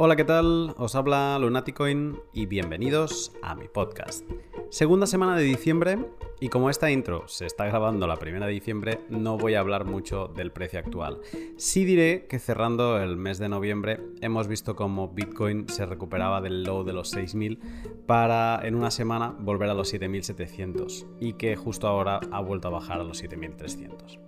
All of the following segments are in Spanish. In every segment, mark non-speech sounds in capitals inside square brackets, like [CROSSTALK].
Hola, ¿qué tal? Os habla Lunaticoin y bienvenidos a mi podcast. Segunda semana de diciembre y como esta intro se está grabando la primera de diciembre, no voy a hablar mucho del precio actual. Sí diré que cerrando el mes de noviembre hemos visto como Bitcoin se recuperaba del low de los 6.000 para en una semana volver a los 7.700 y que justo ahora ha vuelto a bajar a los 7.300.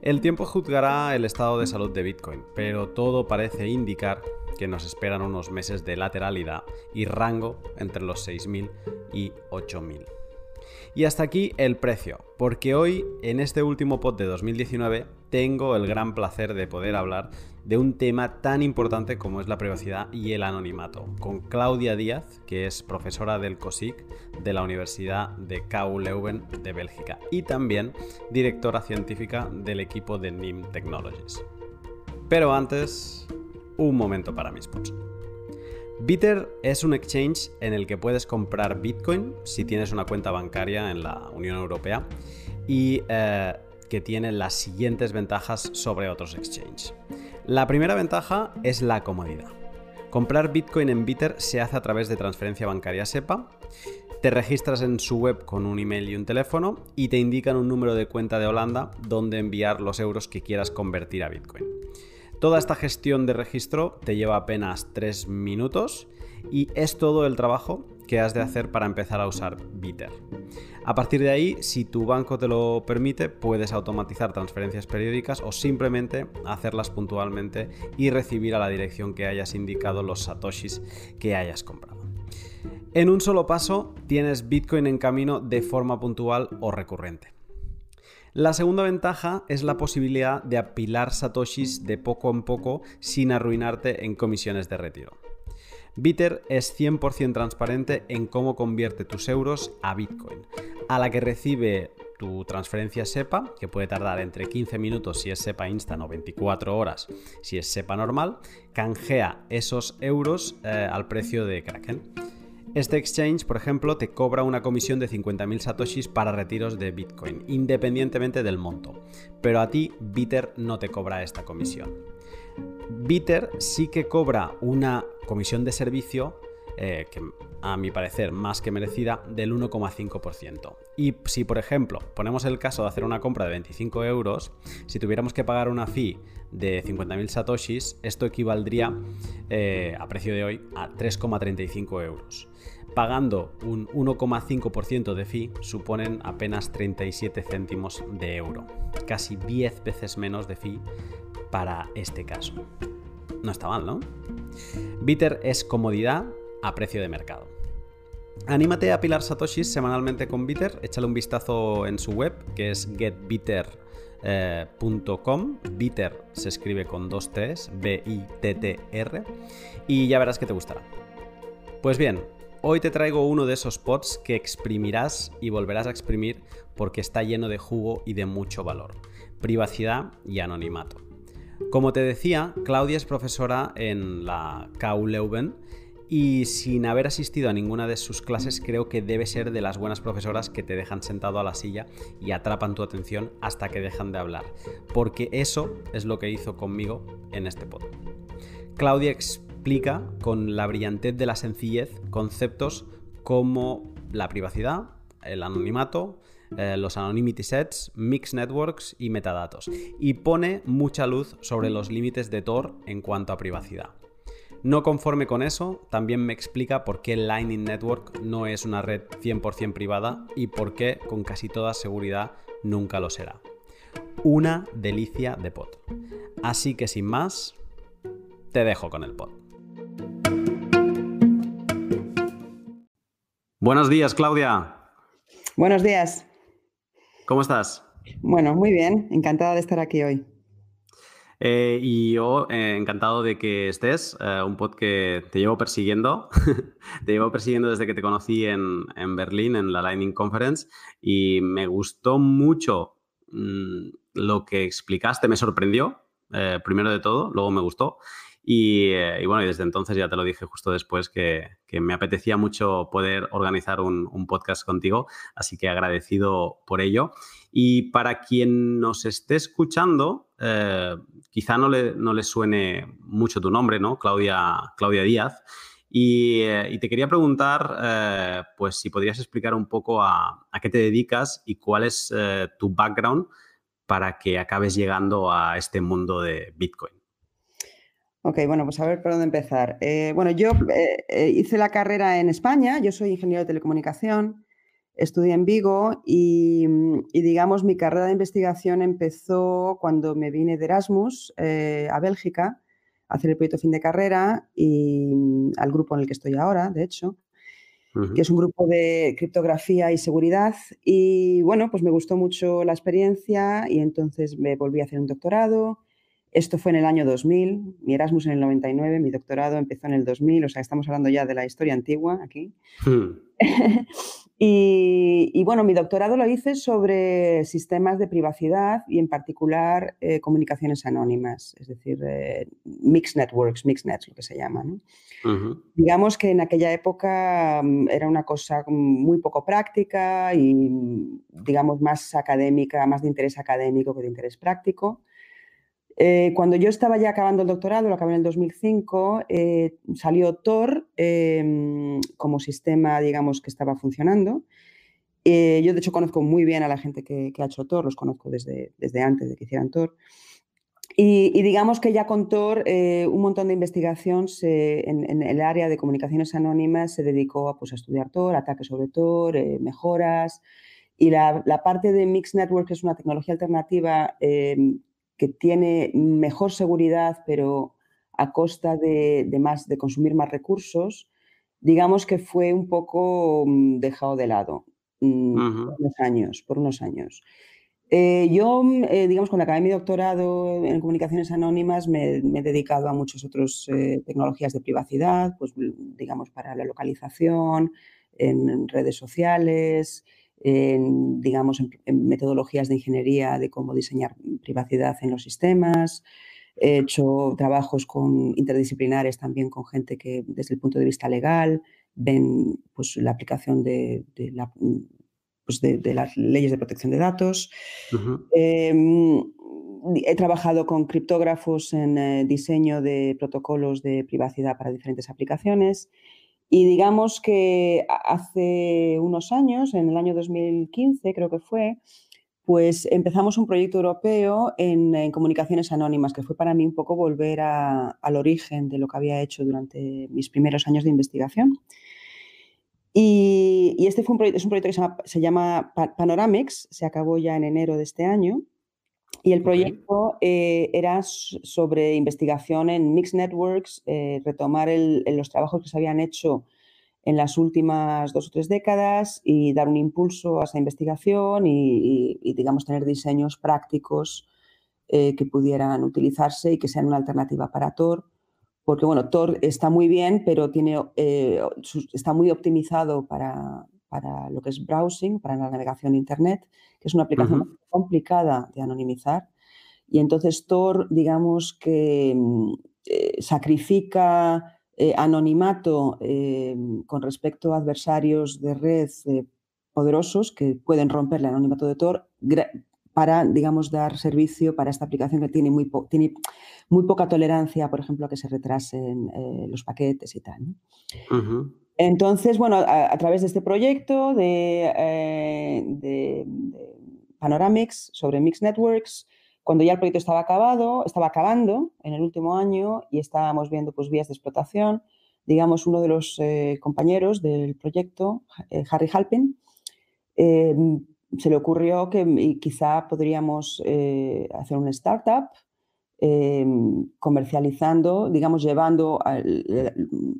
El tiempo juzgará el estado de salud de Bitcoin, pero todo parece indicar que nos esperan unos meses de lateralidad y rango entre los 6.000 y 8.000. Y hasta aquí el precio, porque hoy, en este último pod de 2019, tengo el gran placer de poder hablar de un tema tan importante como es la privacidad y el anonimato, con Claudia Díaz, que es profesora del COSIC de la Universidad de KU Leuven de Bélgica y también directora científica del equipo de NIM Technologies. Pero antes, un momento para mis spots. Bitter es un exchange en el que puedes comprar Bitcoin si tienes una cuenta bancaria en la Unión Europea y eh, que tiene las siguientes ventajas sobre otros exchanges. La primera ventaja es la comodidad. Comprar Bitcoin en Bitter se hace a través de transferencia bancaria SEPA. Te registras en su web con un email y un teléfono y te indican un número de cuenta de Holanda donde enviar los euros que quieras convertir a Bitcoin. Toda esta gestión de registro te lleva apenas 3 minutos y es todo el trabajo que has de hacer para empezar a usar Bitter. A partir de ahí, si tu banco te lo permite, puedes automatizar transferencias periódicas o simplemente hacerlas puntualmente y recibir a la dirección que hayas indicado los satoshis que hayas comprado. En un solo paso tienes Bitcoin en camino de forma puntual o recurrente. La segunda ventaja es la posibilidad de apilar satoshis de poco en poco sin arruinarte en comisiones de retiro. Bitter es 100% transparente en cómo convierte tus euros a Bitcoin, a la que recibe tu transferencia SEPA, que puede tardar entre 15 minutos si es SEPA Instant o 24 horas si es SEPA normal, canjea esos euros eh, al precio de Kraken. Este exchange, por ejemplo, te cobra una comisión de 50.000 satoshis para retiros de Bitcoin, independientemente del monto. Pero a ti, Bitter no te cobra esta comisión. Bitter sí que cobra una comisión de servicio eh, que a mi parecer más que merecida del 1,5%. Y si por ejemplo ponemos el caso de hacer una compra de 25 euros, si tuviéramos que pagar una fee de 50.000 satoshis, esto equivaldría eh, a precio de hoy a 3,35 euros. Pagando un 1,5% de fee suponen apenas 37 céntimos de euro, casi 10 veces menos de fee para este caso. No está mal, ¿no? Bitter es comodidad a precio de mercado. Anímate a pilar satoshis semanalmente con Bitter, échale un vistazo en su web que es getbitter.com. Eh, Bitter se escribe con dos T's, B-I-T-T-R, y ya verás que te gustará. Pues bien, hoy te traigo uno de esos pods que exprimirás y volverás a exprimir porque está lleno de jugo y de mucho valor. Privacidad y anonimato. Como te decía, Claudia es profesora en la KU Leuven y sin haber asistido a ninguna de sus clases creo que debe ser de las buenas profesoras que te dejan sentado a la silla y atrapan tu atención hasta que dejan de hablar, porque eso es lo que hizo conmigo en este pod. Claudia explica con la brillantez de la sencillez conceptos como la privacidad, el anonimato, eh, los anonymity sets, mix networks y metadatos, y pone mucha luz sobre los límites de Tor en cuanto a privacidad. No conforme con eso, también me explica por qué Lightning Network no es una red 100% privada y por qué con casi toda seguridad nunca lo será. Una delicia de pod. Así que sin más, te dejo con el pod. Buenos días, Claudia. Buenos días. ¿Cómo estás? Bueno, muy bien. Encantada de estar aquí hoy. Eh, y yo eh, encantado de que estés, eh, un pod que te llevo persiguiendo, [LAUGHS] te llevo persiguiendo desde que te conocí en, en Berlín, en la Lightning Conference, y me gustó mucho mm, lo que explicaste, me sorprendió, primero de todo, luego me gustó. Y, bueno, y desde entonces ya te lo dije justo después que, que me apetecía mucho poder organizar un, un, podcast contigo, así que agradecido por ello. Y para quien nos esté escuchando, quizá no le, no le, suene mucho tu nombre, ¿no? Claudia, Claudia Díaz. Y, te quería preguntar, pues si podrías explicar un poco a, a, qué te dedicas y cuál es tu background para que acabes llegando a este mundo de Bitcoin. Ok, bueno, pues a ver por dónde empezar. Eh, bueno, yo eh, eh, hice la carrera en España, yo soy ingeniero de telecomunicación, estudié en Vigo y, digamos mi carrera de investigación empezó cuando me vine de Erasmus a Bélgica a hacer el proyecto fin de carrera y mm, al grupo en el que estoy ahora, de hecho, que es un grupo de criptografía y seguridad. Y bueno, pues me gustó mucho la experiencia y entonces me volví a hacer un doctorado esto fue en el año 2000, mi Erasmus en el 99, mi doctorado empezó en el 2000, o sea, estamos hablando ya de la historia antigua aquí. Hmm. [LAUGHS] y, bueno, mi doctorado lo hice sobre sistemas de privacidad y en particular eh, comunicaciones anónimas, es decir, eh, mixed networks, mixed nets, lo que se llama. Digamos que en aquella época mm, era una cosa muy poco práctica y, digamos, más académica, más de interés académico que de interés práctico. Eh, cuando yo estaba ya acabando el doctorado, lo acabé en el 2005, eh, salió Tor em, como sistema, digamos, que estaba funcionando. Eh, yo, de hecho, conozco muy bien a la gente que, ha hecho Tor, los conozco desde, desde, antes de que hicieran Tor. Y, digamos que ya con Tor, un montón de investigación en, el área de comunicaciones anónimas se dedicó a, pues, a estudiar Tor, ataques sobre Tor, mejoras. Y la, la, parte de Mixed Network, que es una tecnología alternativa em, que tiene mejor seguridad, pero a costa de, más, de consumir más recursos, digamos que fue un poco mm, dejado de lado mm, por unos años. Por unos años. Eh, yo, mm, eh, digamos, cuando acabé mi doctorado en comunicaciones anónimas, me, he dedicado a muchas otras eh, tecnologías de privacidad, pues, digamos, para la localización, en redes sociales, en, digamos, en, metodologías de ingeniería de cómo diseñar privacidad en los sistemas. He hecho trabajos con, interdisciplinares también con gente que desde el punto de vista legal ven pues, la aplicación de, la, pues, de, las leyes de protección de datos. Em, he trabajado con criptógrafos en eh, diseño de protocolos de privacidad para diferentes aplicaciones y digamos que hace unos años, en el año 2015 creo que fue, pues empezamos un proyecto europeo en, comunicaciones anónimas, que fue para mí un poco volver al origen de lo que había hecho durante mis primeros años de investigación. Y, este fue un proyecto, es un proyecto que se llama, se llama Panoramics, se acabó ya en enero de este año. Y el proyecto eh, era sobre investigación en Mixed Networks, eh, retomar los trabajos que se habían hecho en las últimas dos o tres décadas y dar un impulso a esa investigación y, digamos, tener diseños prácticos eh, que pudieran utilizarse y que sean una alternativa para Tor. Porque, bueno, Tor está muy bien, pero tiene, está muy optimizado para, para lo que es browsing, para la navegación Internet, que es una aplicación complicada de anonimizar. Y entonces Tor, digamos que eh, sacrifica eh, anonimato eh, con respecto a adversarios de red poderosos que pueden romper el anonimato de Tor para, digamos, dar servicio para esta aplicación que tiene muy, tiene muy poca tolerancia, por ejemplo, a que se retrasen los paquetes y tal. Entonces, bueno, a, través de este proyecto de, eh, Panoramics sobre Mixed Networks, cuando ya el proyecto estaba acabado, estaba acabando en el último año y estábamos viendo pues, vías de explotación, digamos, uno de los eh, compañeros del proyecto, eh, Harry Halpin, se le ocurrió que quizá podríamos hacer una startup comercializando, digamos, llevando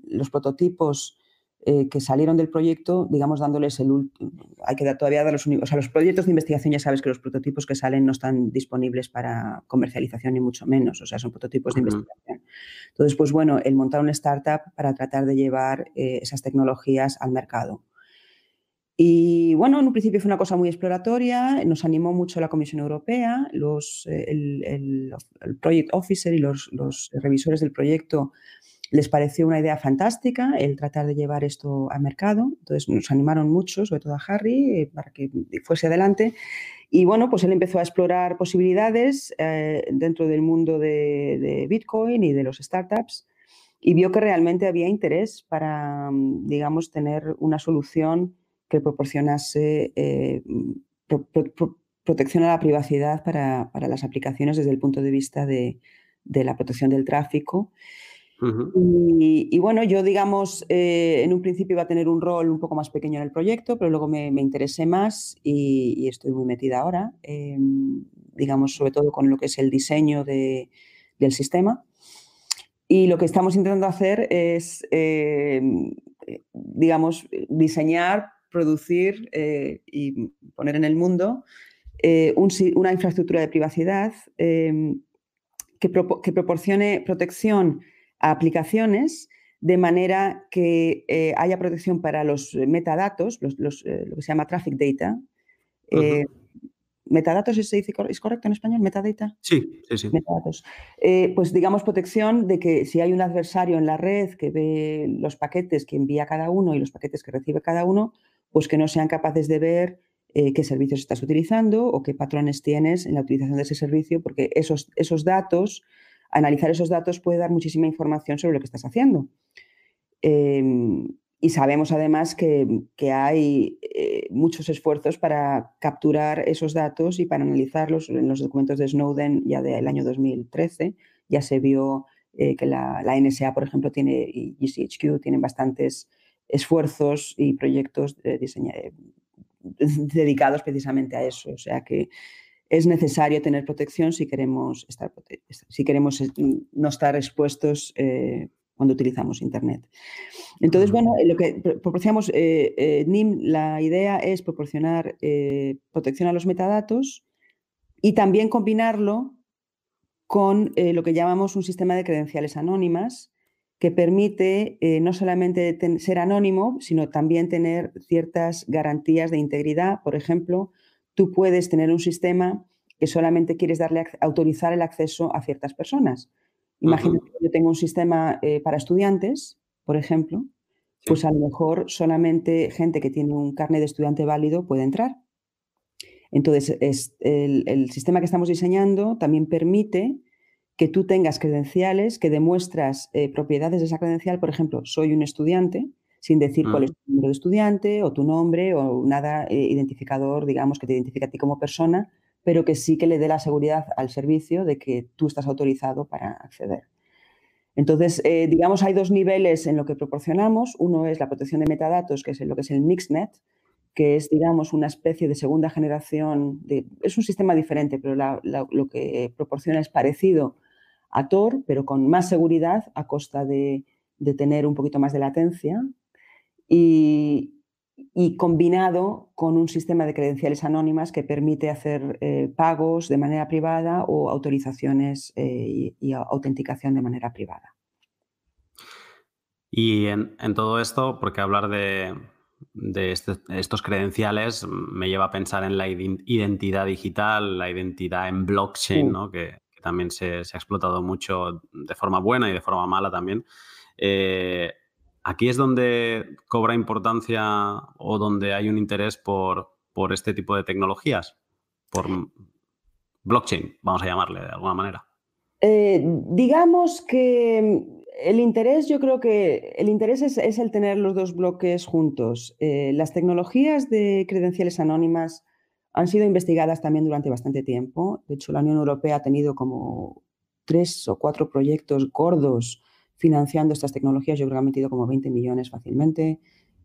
los prototipos eh, que salieron del proyecto, digamos, dándoles el último. Hay que todavía dar los O sea, los proyectos de investigación ya sabes que los prototipos que salen no están disponibles para comercialización ni mucho menos. O sea, son prototipos de investigación. Entonces, pues bueno, el montar una startup para tratar de llevar eh, esas tecnologías al mercado. Y bueno, en un principio fue una cosa muy exploratoria, nos animó mucho la Comisión Europea, los, eh, el, el, Project Officer y los, los revisores del proyecto les pareció una idea fantástica el tratar de llevar esto al mercado. Entonces nos animaron mucho, sobre todo a Harry, para que fuese adelante. Y bueno, pues él empezó a explorar posibilidades dentro del mundo de, de Bitcoin y de los startups y vio que realmente había interés para, digamos, tener una solución que proporcionase eh, protección a la privacidad para, las aplicaciones desde el punto de vista de, la protección del tráfico. Y, bueno, yo digamos, eh, en un principio iba a tener un rol un poco más pequeño en el proyecto, pero luego me, interesé más y, estoy muy metida ahora, digamos, sobre todo con lo que es el diseño del sistema. Y lo que estamos intentando hacer es, em, digamos, diseñar, producir eh, y poner en el mundo eh, una infraestructura de privacidad em, que, proporcione protección a aplicaciones de manera que eh, haya protección para los metadatos, lo que se llama traffic data, metadatos ¿es, ¿es correcto en español? ¿Metadata? Sí, sí, sí. Metadatos. Eh, pues digamos protección de que si hay un adversario en la red que ve los paquetes que envía cada uno y los paquetes que recibe cada uno, pues que no sean capaces de ver eh, qué servicios estás utilizando o qué patrones tienes en la utilización de ese servicio, porque esos, esos datos, analizar esos datos puede dar muchísima información sobre lo que estás haciendo. Em, y sabemos además que, hay eh, muchos esfuerzos para capturar esos datos y para analizarlos en los documentos de Snowden ya del año 2013. Ya se vio eh, que la, NSA, por ejemplo, tiene, y GCHQ tienen bastantes esfuerzos y proyectos dedicados precisamente a eso. O sea que es necesario tener protección si queremos, estar, si queremos eh, no estar expuestos cuando utilizamos Internet. Entonces, bueno, lo que proporcionamos, eh, eh, NIM, la idea es proporcionar eh, protección a los metadatos y también combinarlo con lo que llamamos un sistema de credenciales anónimas que permite no solamente ser anónimo, sino también tener ciertas garantías de integridad. Por ejemplo, tú puedes tener un sistema que solamente quieres darle autorizar el acceso a ciertas personas Imagínate que yo tengo un sistema eh, para estudiantes, por ejemplo, pues a lo mejor solamente gente que tiene un carnet de estudiante válido puede entrar. Entonces, es, el, sistema que estamos diseñando también permite que tú tengas credenciales que demuestras eh, propiedades de esa credencial. Por ejemplo, soy un estudiante, sin decir cuál es tu número de estudiante o tu nombre o nada eh, identificador, digamos, que te identifica a ti como persona, pero que sí que le dé la seguridad al servicio de que tú estás autorizado para acceder. Entonces, eh, digamos, hay dos niveles en lo que proporcionamos. Uno es la protección de metadatos, que es lo que es el MixNet, que es, digamos, una especie de segunda generación. De, es un sistema diferente, pero lo que proporciona es parecido a Tor, pero con más seguridad a costa de, de tener un poquito más de latencia. Y, y combinado con un sistema de credenciales anónimas que permite hacer eh, pagos de manera privada o autorizaciones eh, y, autenticación de manera privada. Y en, todo esto, porque hablar de, este, estos credenciales me lleva a pensar en la identidad digital, la identidad en blockchain, que, también se, ha explotado mucho de forma buena y de forma mala también. Eh, aquí es donde cobra importancia o donde hay un interés por, este tipo de tecnologías, por blockchain, vamos a llamarle de alguna manera. Eh, digamos que el interés, yo creo que el interés es, el tener los dos bloques juntos. Eh, las tecnologías de credenciales anónimas han sido investigadas también durante bastante tiempo. De hecho, la Unión Europea ha tenido como tres o cuatro proyectos gordos financiando estas tecnologías. Yo creo que ha metido como 20 millones fácilmente.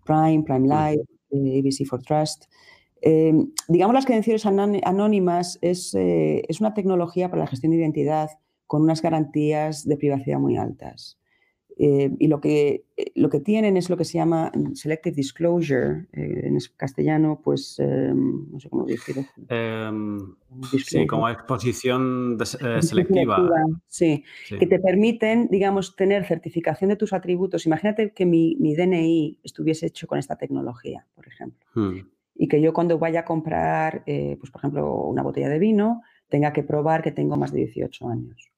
Prime, Prime Live, eh, ABC for Trust. Eh, digamos, las credenciales anónimas es, eh, es, una tecnología para la gestión de identidad con unas garantías de privacidad muy altas. Eh, y lo que, eh, lo que tienen es lo que se llama selective disclosure, eh, en castellano, pues em, no sé cómo decirlo. Em, sí, como exposición selectiva. Sí, que te permiten, digamos, tener certificación de tus atributos. Imagínate que mi, mi DNI estuviese hecho con esta tecnología, por ejemplo. Hmm. Y que yo cuando vaya a comprar, pues por ejemplo, una botella de vino, tenga que probar que tengo más de 18 años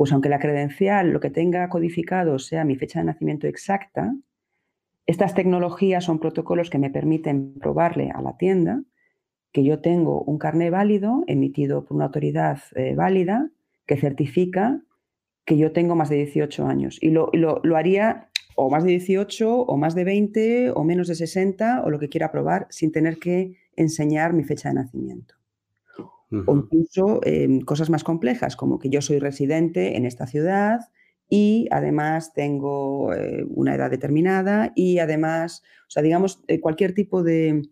pues aunque la credencial lo que tenga codificado sea mi fecha de nacimiento exacta, estas tecnologías son protocolos que me permiten probarle a la tienda que yo tengo un carné válido emitido por una autoridad eh, válida que certifica que yo tengo más de 18 años. Y lo, lo, haría o más de 18 o más de 20 o menos de 60 o lo que quiera probar sin tener que enseñar mi fecha de nacimiento. O incluso em, cosas más complejas, como que yo soy residente en esta ciudad y además tengo eh, una edad determinada y además, o sea, digamos, eh, cualquier tipo de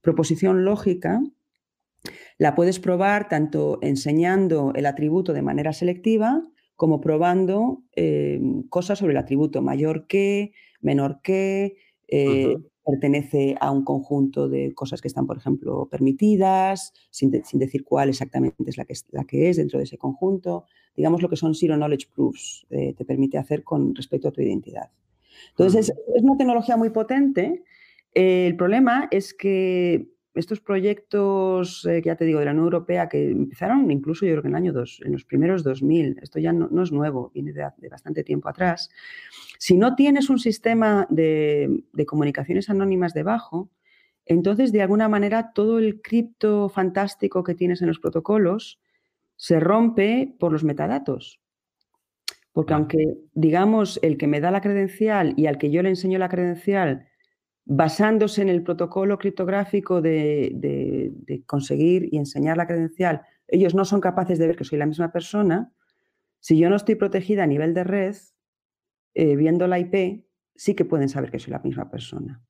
proposición lógica la puedes probar tanto enseñando el atributo de manera selectiva como probando eh, cosas sobre el atributo mayor que, menor que, eh, pertenece a un conjunto de cosas que están, por ejemplo, permitidas, sin, decir cuál exactamente es la que, es la que, es dentro de ese conjunto. Digamos lo que son Zero Knowledge Proofs, eh, te permite hacer con respecto a tu identidad. Entonces, es, una tecnología muy potente. el problema es que estos proyectos, eh, que ya te digo, de la Unión Europea, que empezaron incluso yo creo que en el año dos, en los primeros 2000, esto ya no, es nuevo, viene de, bastante tiempo atrás, si no tienes un sistema de, comunicaciones anónimas debajo, entonces de alguna manera todo el cripto fantástico que tienes en los protocolos se rompe por los metadatos. Porque aunque, digamos, el que me da la credencial y al que yo le enseño la credencial basándose en el protocolo criptográfico de, conseguir y enseñar la credencial, ellos no son capaces de ver que soy la misma persona, si yo no estoy protegida a nivel de red, eh, viendo la IP, sí que pueden saber que soy la misma persona.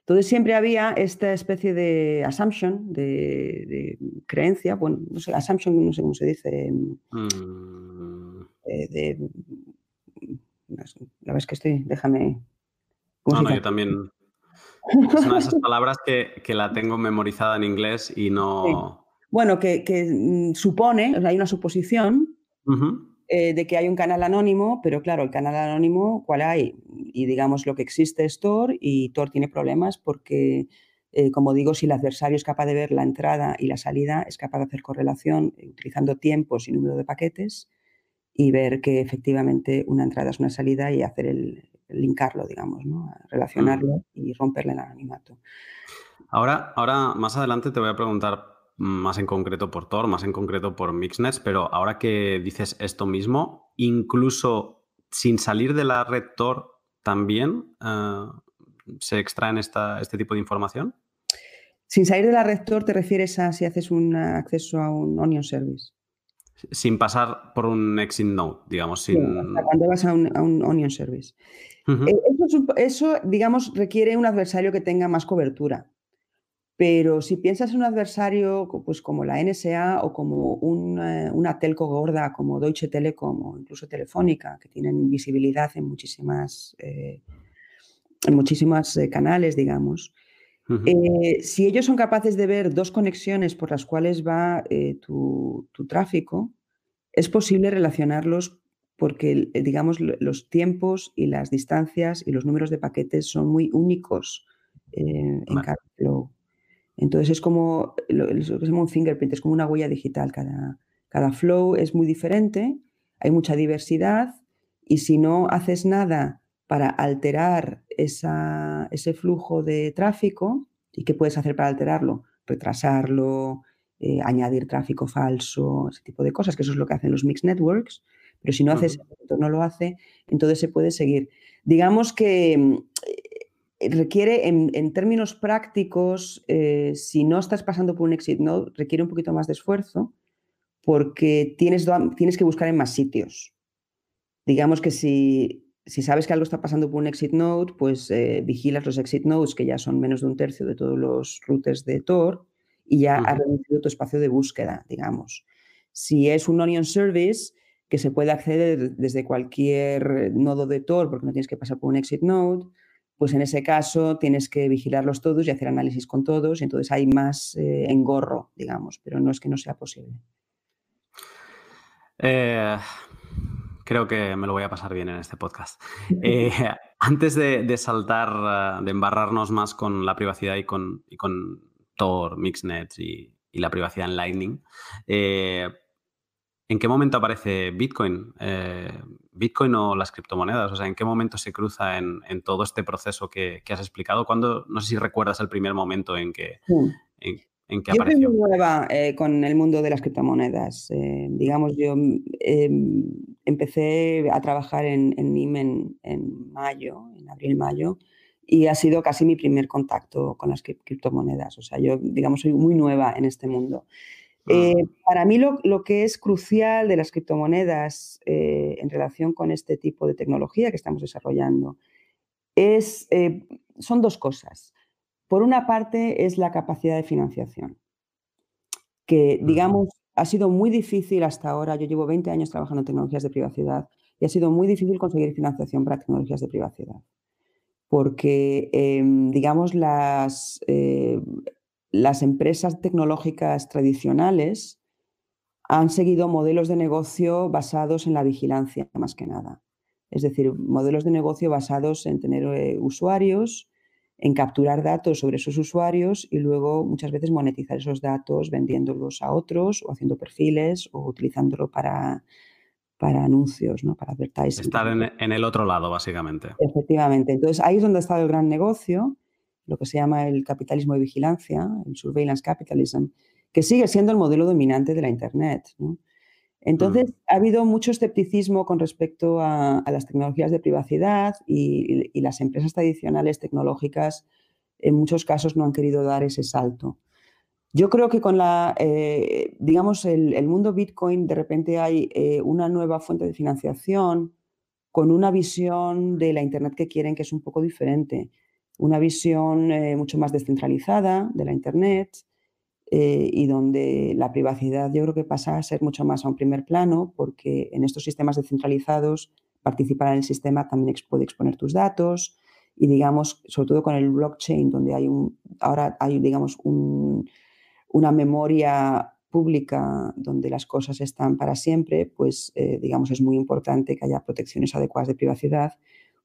Entonces siempre había esta especie de assumption, de, creencia, bueno, no sé, assumption, no sé cómo se dice, mm. eh, la vez que estoy, déjame... No, no, yo también, es una de esas [LAUGHS] palabras que, la tengo memorizada en inglés y no... Bueno, que, mm, supone, o sea, hay una suposición eh, de que hay un canal anónimo, pero claro, el canal anónimo, ¿cuál hay? Y digamos, lo que existe es Tor y Tor tiene problemas porque, eh, como digo, si el adversario es capaz de ver la entrada y la salida, es capaz de hacer correlación eh, utilizando tiempos y número de paquetes y ver que efectivamente una entrada es una salida y hacer el, linkarlo, digamos, ¿no? relacionarlo y romperle el anonimato. Ahora, ahora, más adelante te voy a preguntar más en concreto por Tor, más en concreto por Mixnets, pero ahora que dices esto mismo, incluso sin salir de la red Tor, también eh, se extraen esta, este tipo de información. Sin salir de la red Tor te refieres a si haces un acceso a un Onion Service. Sin pasar por un exit node, digamos. Sin... cuando vas a un, a un Onion Service. Eh, eso, digamos, requiere un adversario que tenga más cobertura. Pero si piensas en un adversario pues, como la NSA o como una, telco gorda como Deutsche Telekom o incluso Telefónica, que tienen visibilidad en muchísimas, eh, en muchísimas eh, canales, digamos, si ellos son capaces de ver dos conexiones por las cuales va tu, tu, tráfico, es posible relacionarlos porque, eh, digamos, los tiempos y las distancias y los números de paquetes son muy únicos en cada flow. Entonces es como lo, que se llama un fingerprint, es como una huella digital. Cada, cada flow es muy diferente, hay mucha diversidad y si no haces nada para alterar ese flujo de tráfico, ¿y qué puedes hacer para alterarlo? Retrasarlo, eh, añadir tráfico falso, ese tipo de cosas, que eso es lo que hacen los mixed networks. Pero si no haces no lo hace, entonces se puede seguir. Digamos que mm, eh, requiere, en, términos prácticos, eh, si no estás pasando por un exit node, requiere un poquito más de esfuerzo porque tienes, tienes que buscar en más sitios. Digamos que si, si, sabes que algo está pasando por un exit node, pues eh, vigilas los exit nodes, que ya son menos de un tercio de todos los routers de Tor, y ya has reducido tu espacio de búsqueda, digamos. Si es un onion service, que se puede acceder desde cualquier nodo de Tor porque no tienes que pasar por un exit node, pues en ese caso tienes que vigilarlos todos y hacer análisis con todos, y entonces hay más eh, engorro, digamos, pero no es que no sea posible. Eh, creo que me lo voy a pasar bien en este podcast. [LAUGHS] Eh, antes de, saltar, de embarrarnos más con la privacidad y con, con Tor, Mixnet y, y, la privacidad en Lightning, ¿En qué momento aparece Bitcoin? Eh, ¿Bitcoin o las criptomonedas? O sea, ¿en qué momento se cruza en, todo este proceso que, has explicado? ¿Cuándo, no sé si recuerdas el primer momento en que, en, que apareció? Yo muy nueva eh, con el mundo de las criptomonedas. Eh, digamos, yo em, empecé a trabajar en, en NIM en, mayo, en abril-mayo, y ha sido casi mi primer contacto con las criptomonedas. O sea, yo, digamos, soy muy nueva en este mundo. Eh, ah. para mí lo, que es crucial de las criptomonedas eh, en relación con este tipo de tecnología que estamos desarrollando es, eh, son dos cosas. Por una parte es la capacidad de financiación, que digamos ha sido muy difícil hasta ahora, yo llevo 20 años trabajando en tecnologías de privacidad y ha sido muy difícil conseguir financiación para tecnologías de privacidad porque, em, digamos, las, las empresas tecnológicas tradicionales han seguido modelos de negocio basados en la vigilancia, más que nada. Es decir, modelos de negocio basados en tener eh, usuarios, en capturar datos sobre esos usuarios y luego muchas veces monetizar esos datos vendiéndolos a otros o haciendo perfiles o utilizándolo para, para anuncios, ¿no? para advertising. Estar en, en, el otro lado, básicamente. Efectivamente. Entonces, ahí es donde está el gran negocio lo que se llama el capitalismo de vigilancia, el surveillance capitalism, que sigue siendo el modelo dominante de la Internet. Entonces, ha habido mucho escepticismo con respecto a, las tecnologías de privacidad y, las empresas tradicionales tecnológicas en muchos casos no han querido dar ese salto. Yo creo que con la, eh, digamos, el, mundo Bitcoin, de repente hay eh, una nueva fuente de financiación con una visión de la Internet que quieren que es un poco diferente una visión eh, mucho más descentralizada de la Internet eh, y donde la privacidad yo creo que pasa a ser mucho más a un primer plano porque en estos sistemas descentralizados participar en el sistema también puede exponer tus datos y digamos, sobre todo con el blockchain donde hay un, ahora hay digamos una memoria pública donde las cosas están para siempre, pues eh, digamos es muy importante que haya protecciones adecuadas de privacidad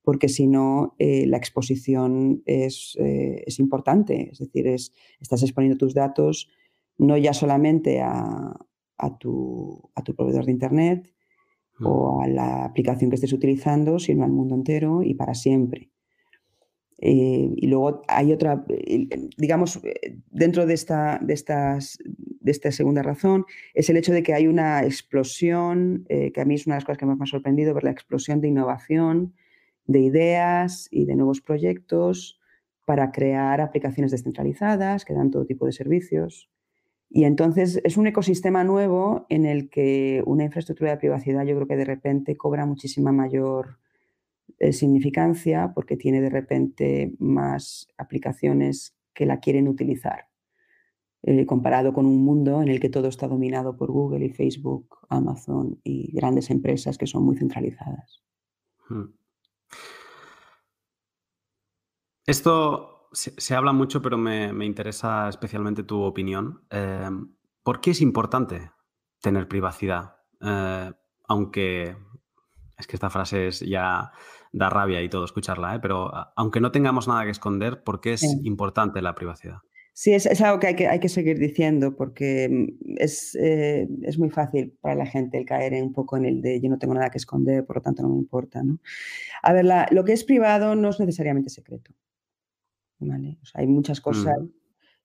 porque si no, eh, la exposición es, eh, es, importante. Es decir, es, estás exponiendo tus datos no ya solamente a, a, tu, a tu, proveedor de Internet mm. o a la aplicación que estés utilizando, sino al mundo entero y para siempre. Eh, y luego hay otra, digamos, dentro de esta, de, estas, de esta segunda razón, es el hecho de que hay una explosión, que a mí es una de las cosas que más me ha sorprendido, ver la explosión de innovación de ideas y de nuevos proyectos para crear aplicaciones descentralizadas que dan todo tipo de servicios. Y entonces es un ecosistema nuevo en el que una infraestructura de privacidad yo creo que de repente cobra muchísima mayor eh, significancia porque tiene de repente más aplicaciones que la quieren utilizar, eh, comparado con un mundo en el que todo está dominado por Google y Facebook, Amazon y grandes empresas que son muy centralizadas. Hmm. Esto se, habla mucho, pero me, interesa especialmente tu opinión. Em, ¿Por qué es importante tener privacidad? Eh, aunque es que esta frase es ya da rabia y todo escucharla, ¿eh? pero aunque no tengamos nada que esconder, ¿por qué es importante la privacidad? Sí, es, algo que hay, que hay, que seguir diciendo porque mm, es, eh, es, muy fácil para la gente el caer un poco en el de yo no tengo nada que esconder, por lo tanto no me importa. ¿no? A ver, lo que es privado no es necesariamente secreto hay muchas cosas mm.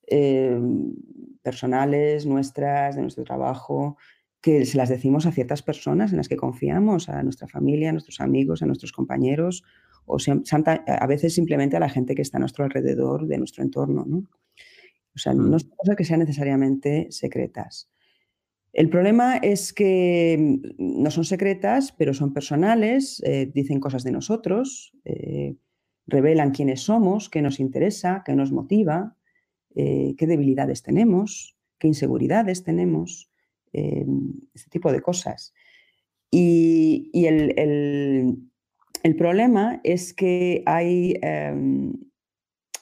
em, personales, nuestras, de nuestro trabajo, que se las decimos a ciertas personas en las que confiamos, a nuestra familia, a nuestros amigos, a nuestros compañeros, o a veces simplemente a la gente que está a nuestro alrededor, de nuestro entorno. ¿no? O sea, no mm. son cosas que sean necesariamente secretas. El problema es que mm, no son secretas, pero son personales, eh, dicen cosas de nosotros, eh, revelan quiénes somos, qué nos interesa, qué nos motiva, eh, qué debilidades tenemos, qué inseguridades tenemos, eh, este tipo de cosas. Y, el, problema es que hay... Em,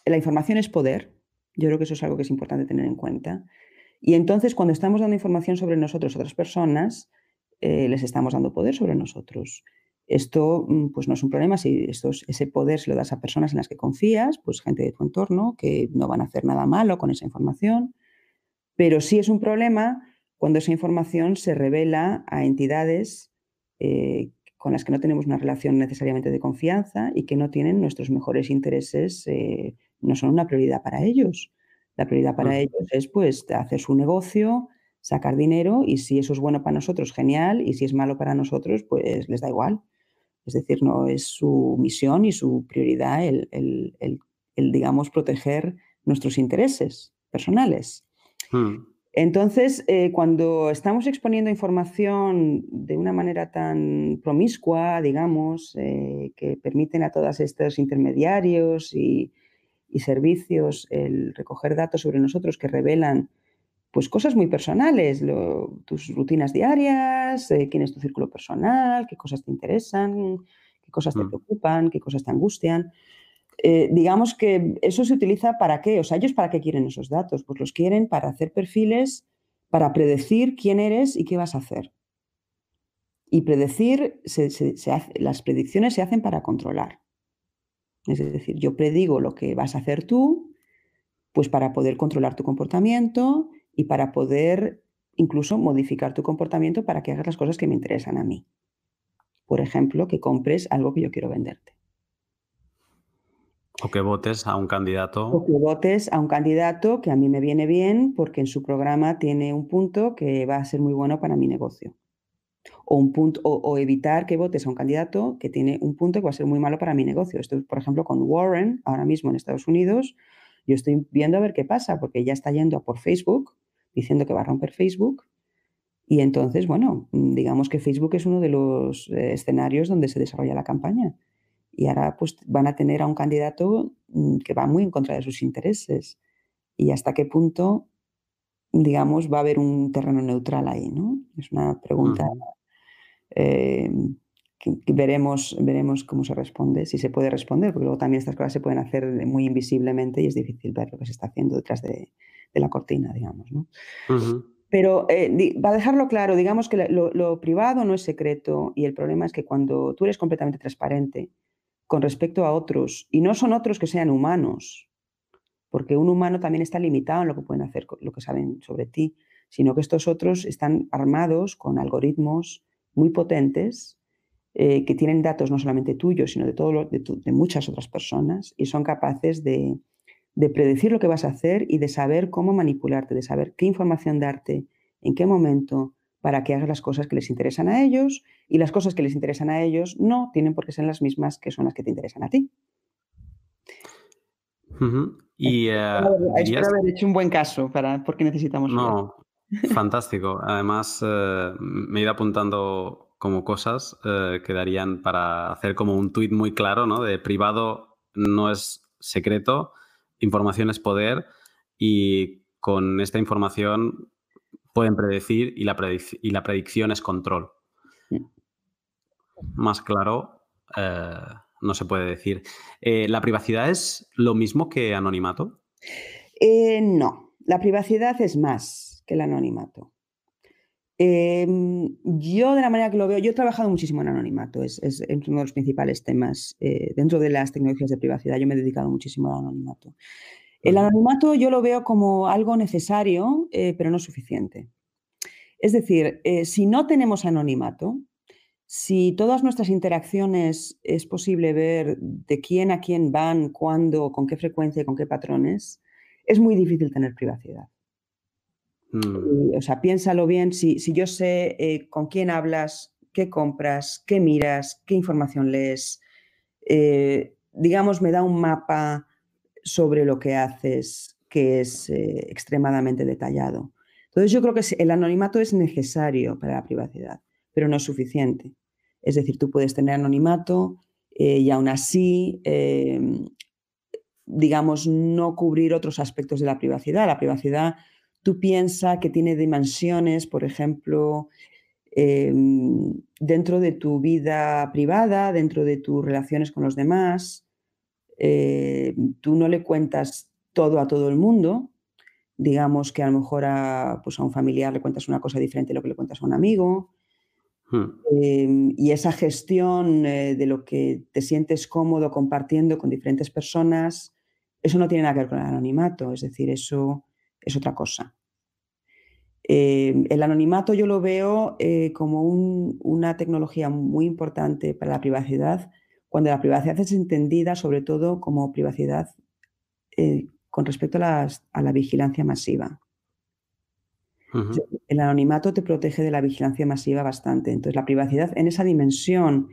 la información es poder, yo creo que eso es algo que es importante tener en cuenta. Y entonces cuando estamos dando información sobre nosotros a otras personas, eh, les estamos dando poder sobre nosotros. Esto mm, pues no es un problema si ese poder se lo das a personas en las que confías, pues gente de tu entorno que no van a hacer nada malo con esa información, pero sí es un problema cuando esa información se revela a entidades eh, con las que no tenemos una relación necesariamente de confianza y que no tienen nuestros mejores intereses, eh, no son una prioridad para ellos. La prioridad para ellos es pues hacer su negocio, sacar dinero y si eso es bueno para nosotros, genial, y si es malo para nosotros, pues les da igual. Es decir, no es su misión y su prioridad el, digamos, proteger nuestros intereses personales. Hmm. Entonces, eh, cuando estamos exponiendo información de una manera tan promiscua, digamos, eh, que permiten a todos estos intermediarios y, y servicios el recoger datos sobre nosotros que revelan pues cosas muy personales, tus rutinas diarias, eh, quién es tu círculo personal, qué cosas te interesan, qué cosas te mm. preocupan, qué cosas te angustian. Eh, digamos que eso se utiliza para qué, o sea, ellos para qué quieren esos datos, pues los quieren para hacer perfiles, para predecir quién eres y qué vas a hacer. Y predecir, las predicciones se hacen para controlar. Es decir, yo predigo lo que vas a hacer tú, pues para poder controlar tu comportamiento y para poder incluso modificar tu comportamiento para que hagas las cosas que me interesan a mí. Por ejemplo, que compres algo que yo quiero venderte. O que votes a un candidato. O que votes a un candidato que a mí me viene bien porque en su programa tiene un punto que va a ser muy bueno para mi negocio. O, un punto, o, evitar que votes a un candidato que tiene un punto que va a ser muy malo para mi negocio. Esto, por ejemplo, con Warren, ahora mismo en Estados Unidos, yo estoy viendo a ver qué pasa, porque ya está yendo a por Facebook diciendo que va a romper Facebook. Y entonces, bueno, digamos que Facebook es uno de los eh, escenarios donde se desarrolla la campaña. Y ahora pues van a tener a un candidato mm, que va muy en contra de sus intereses. Y hasta qué punto, digamos, va a haber un terreno neutral ahí, ¿no? Es una pregunta eh, que, veremos, veremos cómo se responde, si se puede responder, porque luego también estas cosas se pueden hacer muy invisiblemente y es difícil ver lo que se está haciendo detrás de, de la cortina, digamos. ¿no? Pero eh, para dejarlo claro, digamos que lo, privado no es secreto y el problema es que cuando tú eres completamente transparente con respecto a otros, y no son otros que sean humanos, porque un humano también está limitado en lo que pueden hacer, lo que saben sobre ti, sino que estos otros están armados con algoritmos muy potentes eh, que tienen datos no solamente tuyos, sino de, todo de muchas otras personas y son capaces de, de predecir lo que vas a hacer y de saber cómo manipularte, de saber qué información darte, en qué momento, para que hagas las cosas que les interesan a ellos y las cosas que les interesan a ellos no tienen por qué ser las mismas que son las que te interesan a ti. Y uh, espero, haber, hecho un buen caso para porque necesitamos. No, fantástico. Además, eh, me he ido apuntando como cosas eh, que darían para hacer como un tuit muy claro, ¿no? De privado no es secreto, información es poder y con esta información pueden predecir y la, y la predicción es control. Más claro, eh, no se puede decir. Eh, ¿La privacidad es lo mismo que anonimato? Eh, no, la privacidad es más que el anonimato. Em, yo, de la manera que lo veo, yo he trabajado muchísimo en anonimato, es, uno de los principales temas eh, dentro de las tecnologías de privacidad. Yo me he dedicado muchísimo al anonimato. El anonimato yo lo veo como algo necesario, eh, pero no suficiente. Es decir, eh, si no tenemos anonimato, si todas nuestras interacciones es posible ver de quién a quién van, cuándo, con qué frecuencia y con qué patrones, es muy difícil tener privacidad. Mm. o sea, piénsalo bien, si, yo sé eh, con quién hablas, qué compras, qué miras, qué información lees, eh, digamos, me da un mapa sobre lo que haces que es eh, extremadamente detallado. Entonces yo creo que el anonimato es necesario para la privacidad, pero no es suficiente. Es decir, tú puedes tener anonimato y aún así, digamos, no cubrir otros aspectos de la privacidad. La privacidad tú piensas que tiene dimensiones, por ejemplo, em, dentro de tu vida privada, dentro de tus relaciones con los demás. Eh, tú no le cuentas todo a todo el mundo. Digamos que a lo mejor a, pues a un familiar le cuentas una cosa diferente de lo que le cuentas a un amigo. Hmm. Em, y esa gestión eh, de lo que te sientes cómodo compartiendo con diferentes personas, eso no tiene nada que ver con el anonimato. Es decir, eso es otra cosa. Eh, el anonimato yo lo veo eh, como una tecnología muy importante para la privacidad, cuando la privacidad es entendida sobre todo como privacidad eh, con respecto a, la vigilancia masiva. El anonimato te protege de la vigilancia masiva bastante. Entonces, la privacidad en esa dimensión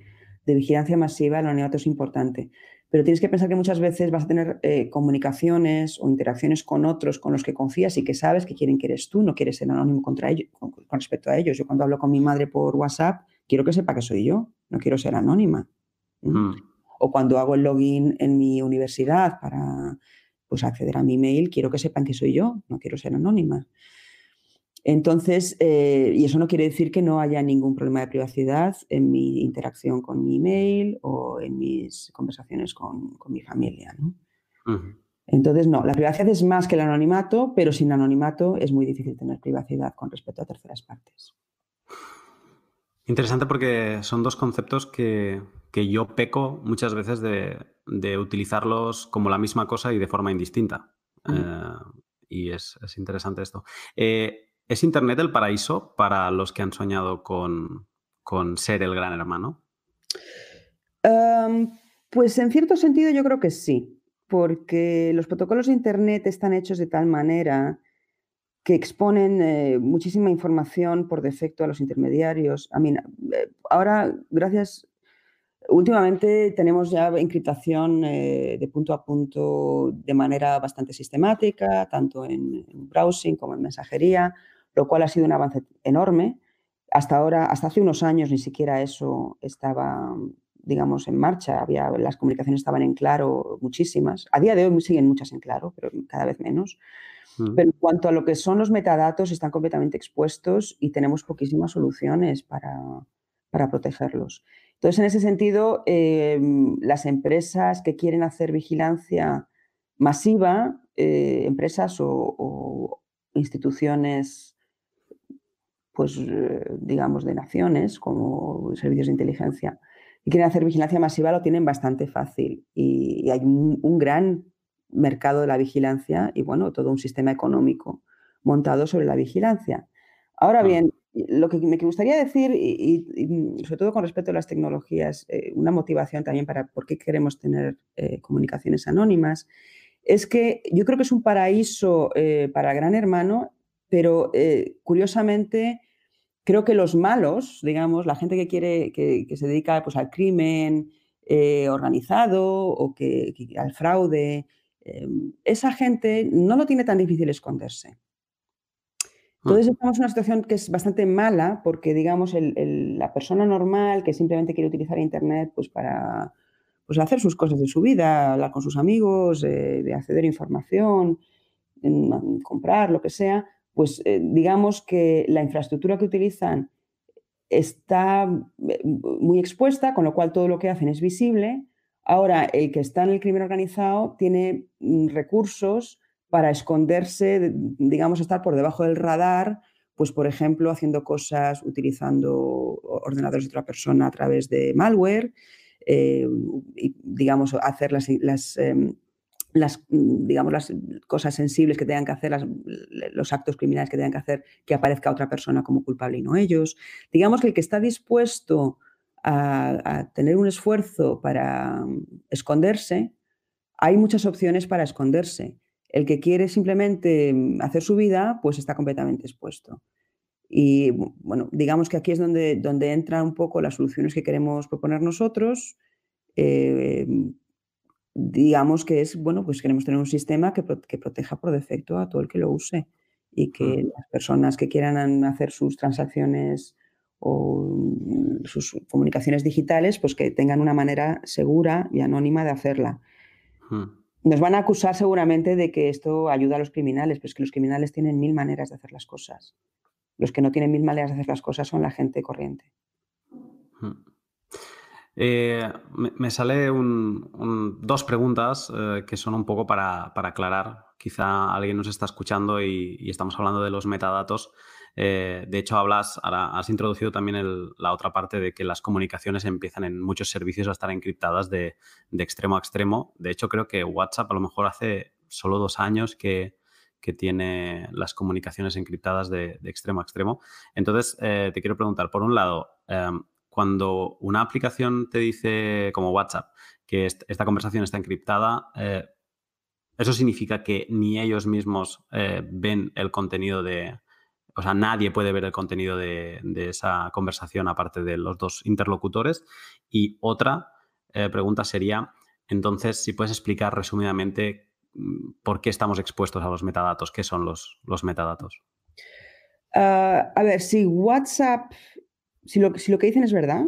de vigilancia masiva, el anonimato es importante. Pero tienes que pensar que muchas veces vas a tener eh, comunicaciones o interacciones con otros con los que confías y que sabes que quieren que eres tú, no quieres ser anónimo contra ellos, con, respecto a ellos. Yo cuando hablo con mi madre por WhatsApp, quiero que sepa que soy yo, no quiero ser anónima. Mm. O cuando hago el login en mi universidad para pues, acceder a mi mail, quiero que sepan que soy yo, no quiero ser anónima. Entonces, eh, y eso no quiere decir que no haya ningún problema de privacidad en mi interacción con mi email o en mis conversaciones con, mi familia. Entonces, no, la privacidad es más que el anonimato, pero sin anonimato es muy difícil tener privacidad con respecto a terceras partes. Interesante porque son dos conceptos que, yo peco muchas veces de, utilizarlos como la misma cosa y de forma indistinta. Eh, y es, interesante esto. Eh, ¿Es Internet el paraíso para los que han soñado con, ser el gran hermano? Em, pues en cierto sentido yo creo que sí, porque los protocolos de Internet están hechos de tal manera que exponen eh, muchísima información por defecto a los intermediarios. Eh, ahora, gracias, últimamente tenemos ya encriptación eh, de punto a punto de manera bastante sistemática, tanto en browsing como en mensajería lo cual ha sido un avance enorme. Hasta ahora, hasta hace unos años ni siquiera eso estaba, digamos, en marcha. Había, las comunicaciones estaban en claro muchísimas. A día de hoy siguen muchas en claro, pero cada vez menos. Mm. Pero en cuanto a lo que son los metadatos, están completamente expuestos y tenemos poquísimas soluciones para, protegerlos. Entonces, en ese sentido, em, las empresas que quieren hacer vigilancia masiva, eh, empresas o instituciones pues, eh, digamos, de naciones, como servicios de inteligencia, y quieren hacer vigilancia masiva, lo tienen bastante fácil. Y, hay un, gran mercado de la vigilancia y, bueno, todo un sistema económico montado sobre la vigilancia. Ahora bien, lo que me gustaría decir, y, sobre todo con respecto a las tecnologías, eh, una motivación también para por qué queremos tener eh, comunicaciones anónimas, es que yo creo que es un paraíso para Gran Hermano pero curiosamente creo que los malos, digamos, la gente que quiere, que, se dedica pues, al crimen eh, organizado o que, al fraude, eh, esa gente no lo tiene tan difícil esconderse. Entonces ah. estamos en una situación que es bastante mala porque, digamos, la persona normal que simplemente quiere utilizar Internet pues, para pues, hacer sus cosas de su vida, hablar con sus amigos, eh, de acceder a información, comprar, lo que sea, pues eh, digamos que la infraestructura que utilizan está eh, muy expuesta, con lo cual todo lo que hacen es visible. Ahora, el que está en el crimen organizado tiene mm, recursos para esconderse, digamos, estar por debajo del radar, pues por ejemplo, haciendo cosas utilizando ordenadores de otra persona a través de malware, eh, y, digamos, hacer las, em, las, mm, digamos, las cosas sensibles que tengan que hacer, los actos criminales que tengan que hacer, que aparezca otra persona como culpable y no ellos. Digamos que el que está dispuesto a, tener un esfuerzo para mm, esconderse, hay muchas opciones para esconderse. El que quiere simplemente mm, hacer su vida, pues está completamente expuesto. Y bueno, digamos que aquí es donde, donde entran un poco las soluciones que queremos proponer nosotros. Eh, digamos que es, bueno, pues queremos tener un sistema que, proteja por defecto a todo el que lo use y que las personas que quieran hacer sus transacciones o mm, sus comunicaciones digitales, pues que tengan una manera segura y anónima de hacerla. Nos van a acusar seguramente de que esto ayuda a los criminales, pero es que los criminales tienen mil maneras de hacer las cosas. Los que no tienen mil maneras de hacer las cosas son la gente corriente. Eh, me, sale dos preguntas eh, que son un poco para, aclarar. Quizá alguien nos está escuchando y, estamos hablando de los metadatos. Eh, de hecho, hablas, ahora has introducido también la otra parte de que las comunicaciones empiezan en muchos servicios a estar encriptadas de, extremo a extremo. De hecho, creo que WhatsApp a lo mejor hace solo dos años que, tiene las comunicaciones encriptadas de, extremo a extremo. Entonces, te quiero preguntar, por un lado, em, cuando una aplicación te dice, como WhatsApp, que esta conversación está encriptada, eh, ¿eso significa que ni ellos mismos eh, ven el contenido de... O sea, nadie puede ver el contenido de, esa conversación aparte de los dos interlocutores. Y otra pregunta sería, entonces, si puedes explicar resumidamente Mm, por qué estamos expuestos a los metadatos, qué son los, los metadatos. Ah, a ver, si WhatsApp, si lo, si lo que dicen es verdad,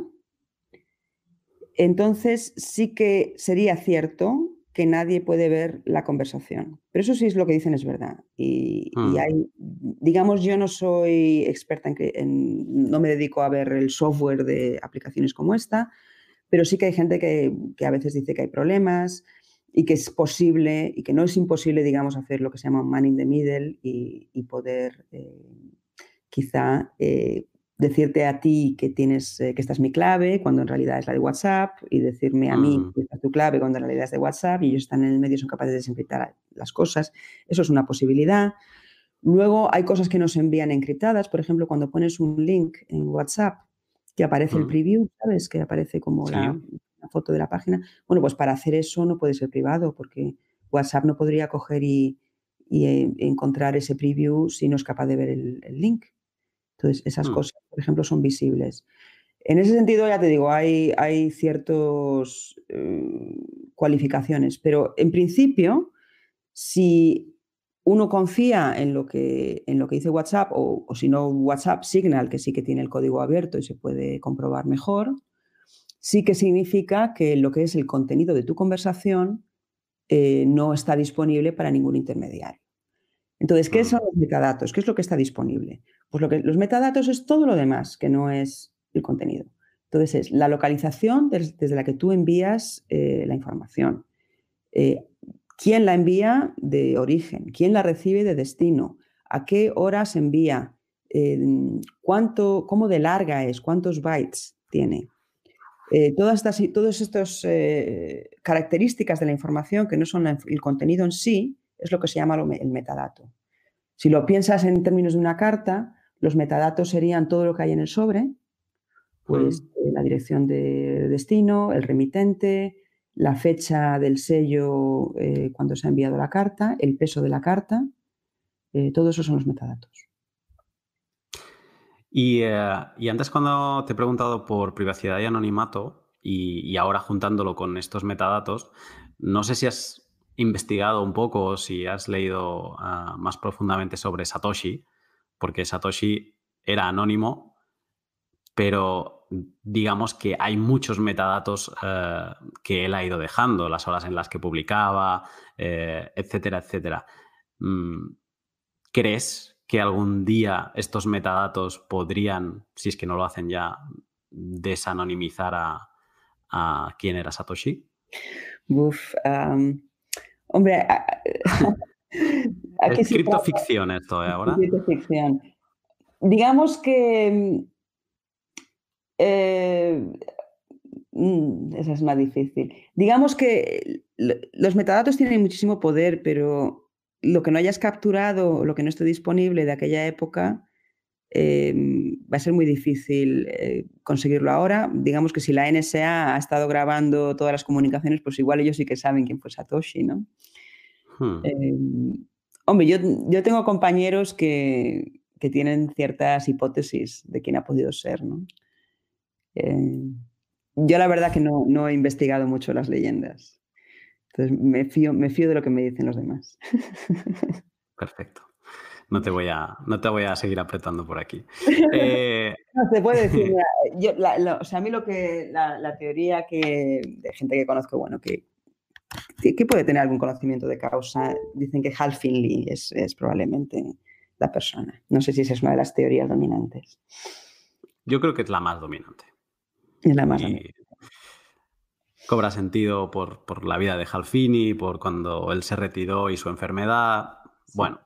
entonces sí que sería cierto que nadie puede ver la conversación. Pero eso sí es lo que dicen es verdad. Y, mm. hay, digamos, yo no soy experta en, en, no me dedico a ver el software de aplicaciones como esta, pero sí que hay gente que, que a veces dice que hay problemas y que es posible y que no es imposible, digamos, hacer lo que se llama un man in the middle y, poder eh, quizá eh, decirte a ti que tienes eh, que esta es mi clave cuando en realidad es la de WhatsApp y decirme a mí mm. que esta es tu clave cuando en realidad es de WhatsApp y ellos están en el medio son capaces de desencriptar las cosas. Eso es una posibilidad. Luego hay cosas que nos envían encriptadas, por ejemplo, cuando pones un link en WhatsApp que aparece el mm. preview, ¿sabes? Que aparece como la, foto de la página. Bueno, pues para hacer eso no puede ser privado porque WhatsApp no podría coger y, eh, encontrar ese preview si no es capaz de ver el, link. Entonces, esas mm. cosas, por ejemplo, son visibles. En ese sentido, ya te digo, hay, hay ciertas eh, cualificaciones, pero en principio, si uno confía en lo que, en lo que dice WhatsApp, o, o si no, WhatsApp Signal, que sí que tiene el código abierto y se puede comprobar mejor, sí que significa que lo que es el contenido de tu conversación eh, no está disponible para ningún intermediario. Entonces, ¿qué son los metadatos? ¿Qué es lo que está disponible? Pues lo que, los metadatos es todo lo demás que no es el contenido. Entonces, es la localización desde, la que tú envías eh, la información. Eh, ¿Quién la envía de origen? ¿Quién la recibe de destino? ¿A qué horas envía? ¿cuánto, ¿Cómo de larga es? ¿Cuántos bytes tiene? Eh, todas estas todas estas eh, características de la información que no son el contenido en sí, es lo que se llama el metadato. Si lo piensas en términos de una carta, los metadatos serían todo lo que hay en el sobre, pues eh, la dirección de destino, el remitente, la fecha del sello cuando se ha enviado la carta, el peso de la carta, todo eso son los metadatos. Eh, y, antes cuando te he preguntado por privacidad y anonimato, y, ahora juntándolo con estos metadatos, no sé si has investigado un poco o si has leído ah, más profundamente sobre Satoshi, porque Satoshi era anónimo, pero digamos que hay muchos metadatos eh, que él ha ido dejando, las horas en las que publicaba, eh, etcétera, etcétera. Mm, ¿Crees que algún día estos metadatos podrían, si es que no lo hacen ya, desanonimizar a, quién era Satoshi? Uf, hombre, [LAUGHS] [LAUGHS] es criptoficción esto, ¿eh? Ahora. Criptoficción. Digamos que eh, mm, esa es más difícil. Digamos que los metadatos tienen muchísimo poder, pero lo que no hayas capturado, lo que no esté disponible de aquella época, em, va a ser muy difícil eh, conseguirlo ahora. Digamos que si la NSA ha estado grabando todas las comunicaciones, pues igual ellos sí que saben quién fue Satoshi, ¿no? Hmm. Em, hombre, yo, yo, tengo compañeros que, que, tienen ciertas hipótesis de quién ha podido ser, ¿no? Em, yo la verdad que no, no he investigado mucho las leyendas. Entonces me fío, me fío de lo que me dicen los demás. [LAUGHS] Perfecto. No te voy a, no te voy a seguir apretando por aquí. [LAUGHS] Eh, no, se puede decir, [LAUGHS] o sea, a mí lo que, la, teoría que, de gente que conozco, bueno, que, que, puede tener algún conocimiento de causa, dicen que Hal Finley es, es, probablemente la persona. No sé si esa es una de las teorías dominantes. Yo creo que es la más dominante. Es la más dominante cobra sentido por, la vida de Halfini, por cuando él se retiró y su enfermedad. Bueno,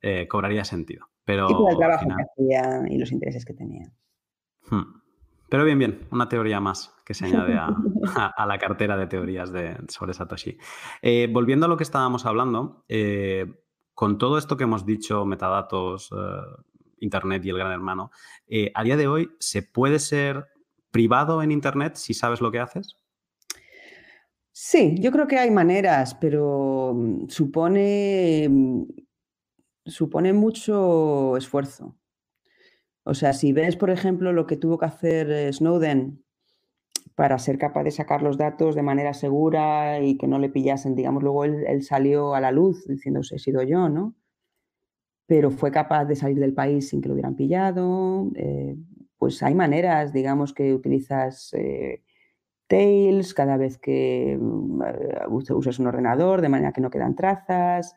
eh, cobraría sentido. Pero y por el trabajo que hacía y los intereses que tenía. Hmm. Pero bien, bien, una teoría más que se añade [LAUGHS] a, la cartera de teorías de, sobre Satoshi. Eh, volviendo a lo que estábamos hablando, eh, con todo esto que hemos dicho, metadatos, eh, Internet y el gran hermano, a día de hoy, ¿se puede ser privado en Internet si sabes lo que haces? Sí, yo creo que hay maneras, pero mm, supone, mm, supone mucho esfuerzo. O sea, si ves, por ejemplo, lo que tuvo que hacer eh, Snowden para ser capaz de sacar los datos de manera segura y que no le pillasen, digamos, luego él, salió a la luz diciendo, he sido yo, ¿no? Pero fue capaz de salir del país sin que lo hubieran pillado. Eh, pues hay maneras, digamos, que utilizas eh, Tails cada vez que mm, usas un ordenador, de manera que no quedan trazas.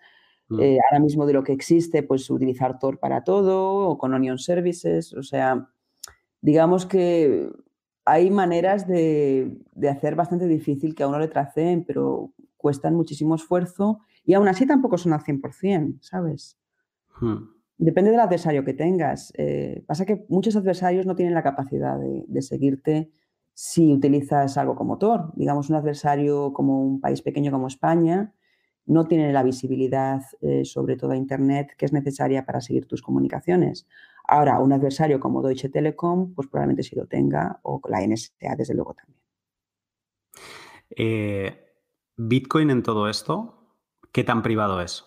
Mm. Eh, ahora mismo de lo que existe, pues utilizar Tor para todo o con Onion Services. O sea, digamos que hay maneras de, hacer bastante difícil que a uno le traceen, pero cuestan muchísimo esfuerzo y aún así tampoco son al 100%, ¿sabes? Hmm. Depende del adversario que tengas. Eh, pasa que muchos adversarios no tienen la capacidad de, seguirte si utilizas algo como Tor. Digamos, un adversario como un país pequeño como España no tiene la visibilidad eh, sobre toda Internet que es necesaria para seguir tus comunicaciones. Ahora, un adversario como Deutsche Telekom, pues probablemente sí lo tenga, o la NSA, desde luego también. Eh, Bitcoin en todo esto, ¿qué tan privado es?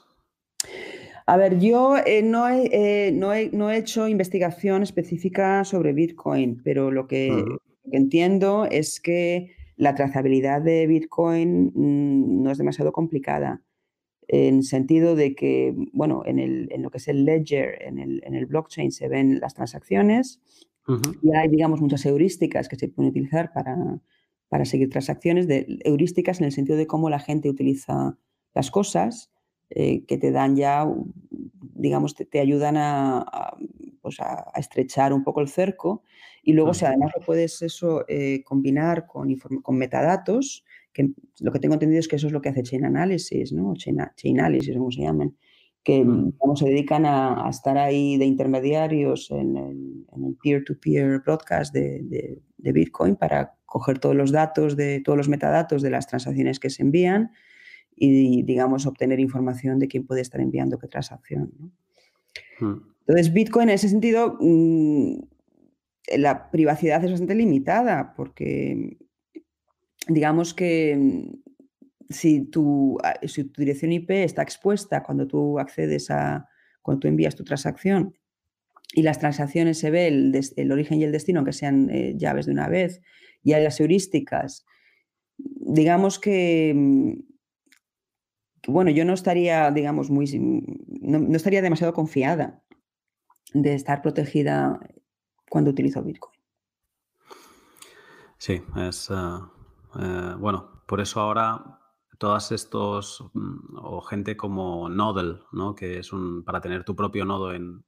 A ver, yo eh, no, he, no, he, hecho investigación específica sobre Bitcoin, pero lo que, entiendo es que la trazabilidad de Bitcoin mm, no es demasiado complicada en sentido de que, bueno, en, el, en lo que es el ledger, en el, en el, blockchain se ven las transacciones y hay, digamos, muchas heurísticas que se pueden utilizar para, para seguir transacciones, de, heurísticas en el sentido de cómo la gente utiliza las cosas, eh, que te dan ya, digamos, te, ayudan a, pues a, estrechar un poco el cerco. Y luego, si además lo puedes eso eh, combinar con, con metadatos, que lo que tengo entendido es que eso es lo que hace Chain Analysis, ¿no? Chain, Analysis, como se llaman, que mm. se dedican a, estar ahí de intermediarios en el peer-to-peer broadcast de, Bitcoin para coger todos los datos, de todos los metadatos de las transacciones que se envían y, digamos, obtener información de quién puede estar enviando qué transacción. Mm. Entonces, Bitcoin en ese sentido, mm, la privacidad es bastante limitada porque digamos que mm, si tu, ah, si tu dirección IP está expuesta cuando tú accedes a, cuando tú envías tu transacción y las transacciones se ve el, origen y el destino, aunque sean eh, llaves de una vez, y hay las heurísticas, digamos que, mm, bueno, yo no estaría, digamos, muy, no, estaría demasiado confiada de estar protegida cuando utilizo Bitcoin. Sí, es, ah, eh, bueno, por eso ahora todas estos mm, o gente como Nodel, ¿no? que es un para tener tu propio nodo en,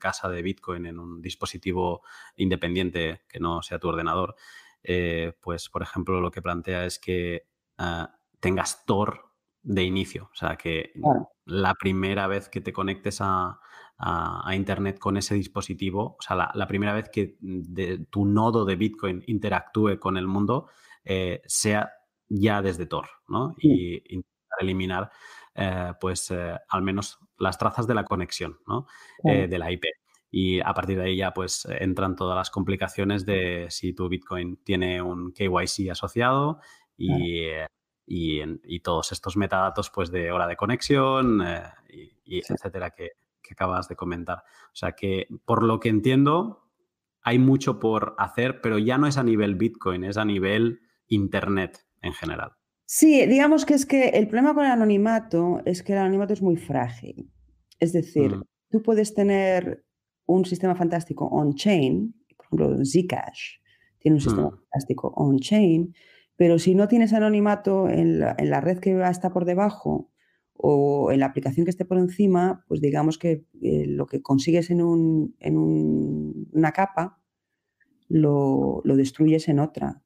casa de Bitcoin en un dispositivo independiente que no sea tu ordenador, eh, pues por ejemplo lo que plantea es que eh, tengas Tor de inicio, o sea que la primera vez que te conectes a, Internet con ese dispositivo, o sea, la, primera vez que tu nodo de Bitcoin interactúe con el mundo, eh, sea ya desde Tor, ¿no? Y intentar eliminar, eh, pues, eh, al menos las trazas de la conexión, ¿no? de la IP. Y a partir de ahí ya, pues, entran todas las complicaciones de si tu Bitcoin tiene un KYC asociado y, y, todos estos metadatos, pues, de hora de conexión y, etcétera, que, que acabas de comentar. O sea que, por lo que entiendo, hay mucho por hacer, pero ya no es a nivel Bitcoin, es a nivel Internet en general. Sí, digamos que es que el problema con el anonimato es que el anonimato es muy frágil. Es decir, mm. tú puedes tener un sistema fantástico on-chain, por ejemplo, Zcash tiene un sistema mm. fantástico on-chain, pero si no tienes anonimato en la, red que está por debajo o en la aplicación que esté por encima, pues digamos que eh, lo que consigues en, una capa lo, lo, destruyes en otra.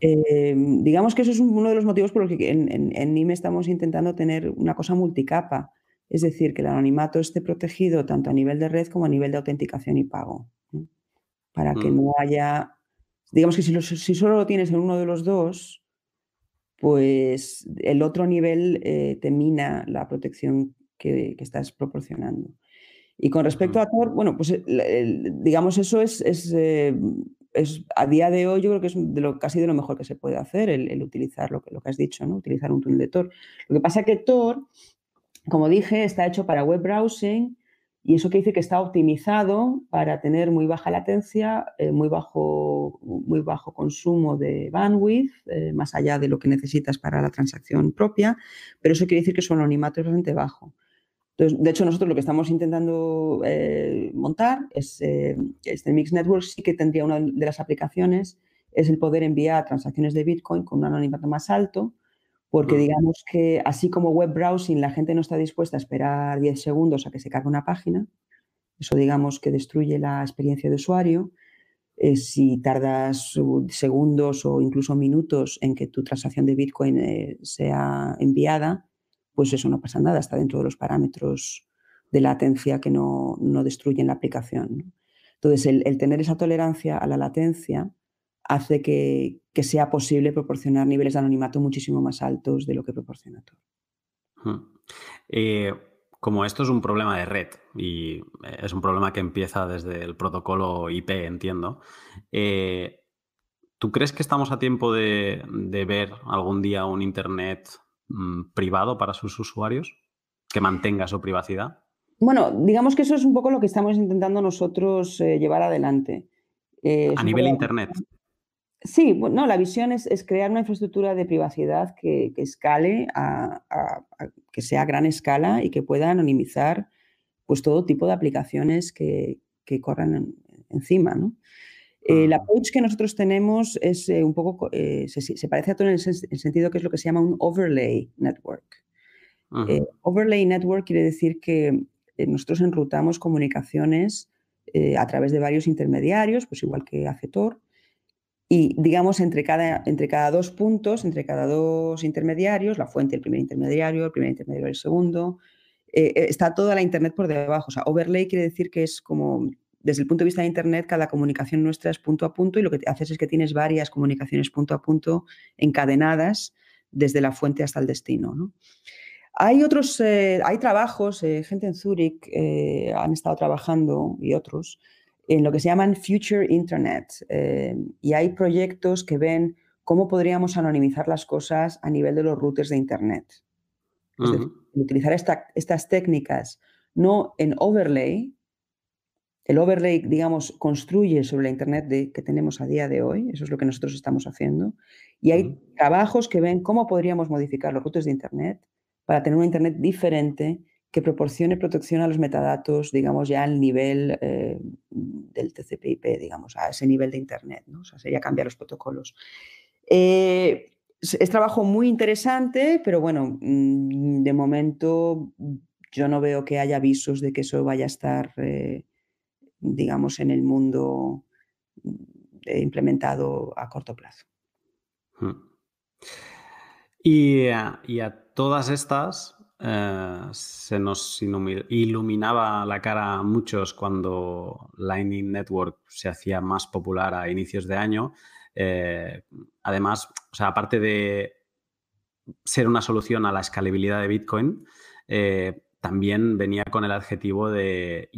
Em, digamos que eso es uno de los motivos por los que en, en, NIME estamos intentando tener una cosa multicapa, es decir, que el anonimato esté protegido tanto a nivel de red como a nivel de autenticación y pago, para que mm. no haya, digamos que si, si, solo lo tienes en uno de los dos, pues el otro nivel eh, te mina la protección que, estás proporcionando. Y con respecto a Tor, bueno, pues digamos, eso es, eh, es, a día de hoy yo creo que es de lo, casi de lo mejor que se puede hacer, el, utilizar lo que, lo que has dicho, ¿no? utilizar un túnel de Tor. Lo que pasa es que Tor, como dije, está hecho para web browsing y eso quiere decir que está optimizado para tener muy baja latencia, eh, muy, bajo, muy bajo consumo de bandwidth, eh, más allá de lo que necesitas para la transacción propia, pero eso quiere decir que su anonimato es bastante bajo. Entonces, de hecho, nosotros lo que estamos intentando eh, montar es este Mix Network, sí que tendría una de las aplicaciones, es el poder enviar transacciones de Bitcoin con un anonimato más alto, porque digamos que así como web browsing la gente no está dispuesta a esperar 10 segundos a que se cargue una página, eso digamos que destruye la experiencia de usuario. Eh, si tardas segundos o incluso minutos en que tu transacción de Bitcoin eh, sea enviada, pues eso no pasa nada, está dentro de los parámetros de latencia que no, destruyen la aplicación. Entonces, el, tener esa tolerancia a la latencia hace que, sea posible proporcionar niveles de anonimato muchísimo más altos de lo que proporciona Tor. Eh, como esto es un problema de red y es un problema que empieza desde el protocolo IP, entiendo, eh, ¿tú crees que estamos a tiempo de, ver algún día un Internet mm, privado para sus usuarios que mantenga su privacidad? Bueno, digamos que eso es un poco lo que estamos intentando nosotros eh, llevar adelante. a nivel Internet. Sí, no, la visión es, crear una infraestructura de privacidad que, escale, a, que sea a gran escala y que pueda anonimizar pues, todo tipo de aplicaciones que, corran encima. ¿no? El ah. approach que nosotros tenemos es eh, un poco, eh, se, parece a todo en el, sentido que es lo que se llama un overlay network. Eh, overlay network quiere decir que nosotros enrutamos comunicaciones a través de varios intermediarios, pues igual que hace Tor, y digamos, entre cada, entre cada dos puntos, entre cada dos intermediarios, la fuente, el primer intermediario, el primer intermediario, el segundo, eh, eh, está toda la Internet por debajo. O sea, overlay quiere decir que es como, desde el punto de vista de Internet, cada comunicación nuestra es punto a punto y lo que haces es que tienes varias comunicaciones punto a punto encadenadas desde la fuente hasta el destino. Hay otros, eh, hay trabajos, gente en Zurich han estado trabajando y otros en lo que se llaman Future Internet. Eh, y hay proyectos que ven cómo podríamos anonimizar las cosas a nivel de los routers de Internet. Es decir, utilizar estas técnicas no en overlay. El overlay, digamos, construye sobre la Internet de, que tenemos a día de hoy. Eso es lo que nosotros estamos haciendo. Y hay trabajos que ven cómo podríamos modificar los routers de Internet para tener una Internet diferente que proporcione protección a los metadatos, digamos, ya al nivel eh, del TCP/IP, digamos, a ese nivel de Internet, ¿no? O sea, sería cambiar los protocolos. Eh, es, trabajo muy interesante, pero bueno, mm, de momento yo no veo que haya avisos de que eso vaya a estar, eh, digamos, en el mundo mm, implementado a corto plazo. Hmm. y a todas estas, eh, se nos iluminaba la cara a muchos cuando Lightning Network se hacía más popular a inicios de año. Eh, además, o sea, aparte de ser una solución a la escalabilidad de Bitcoin, eh, también venía con el adjetivo de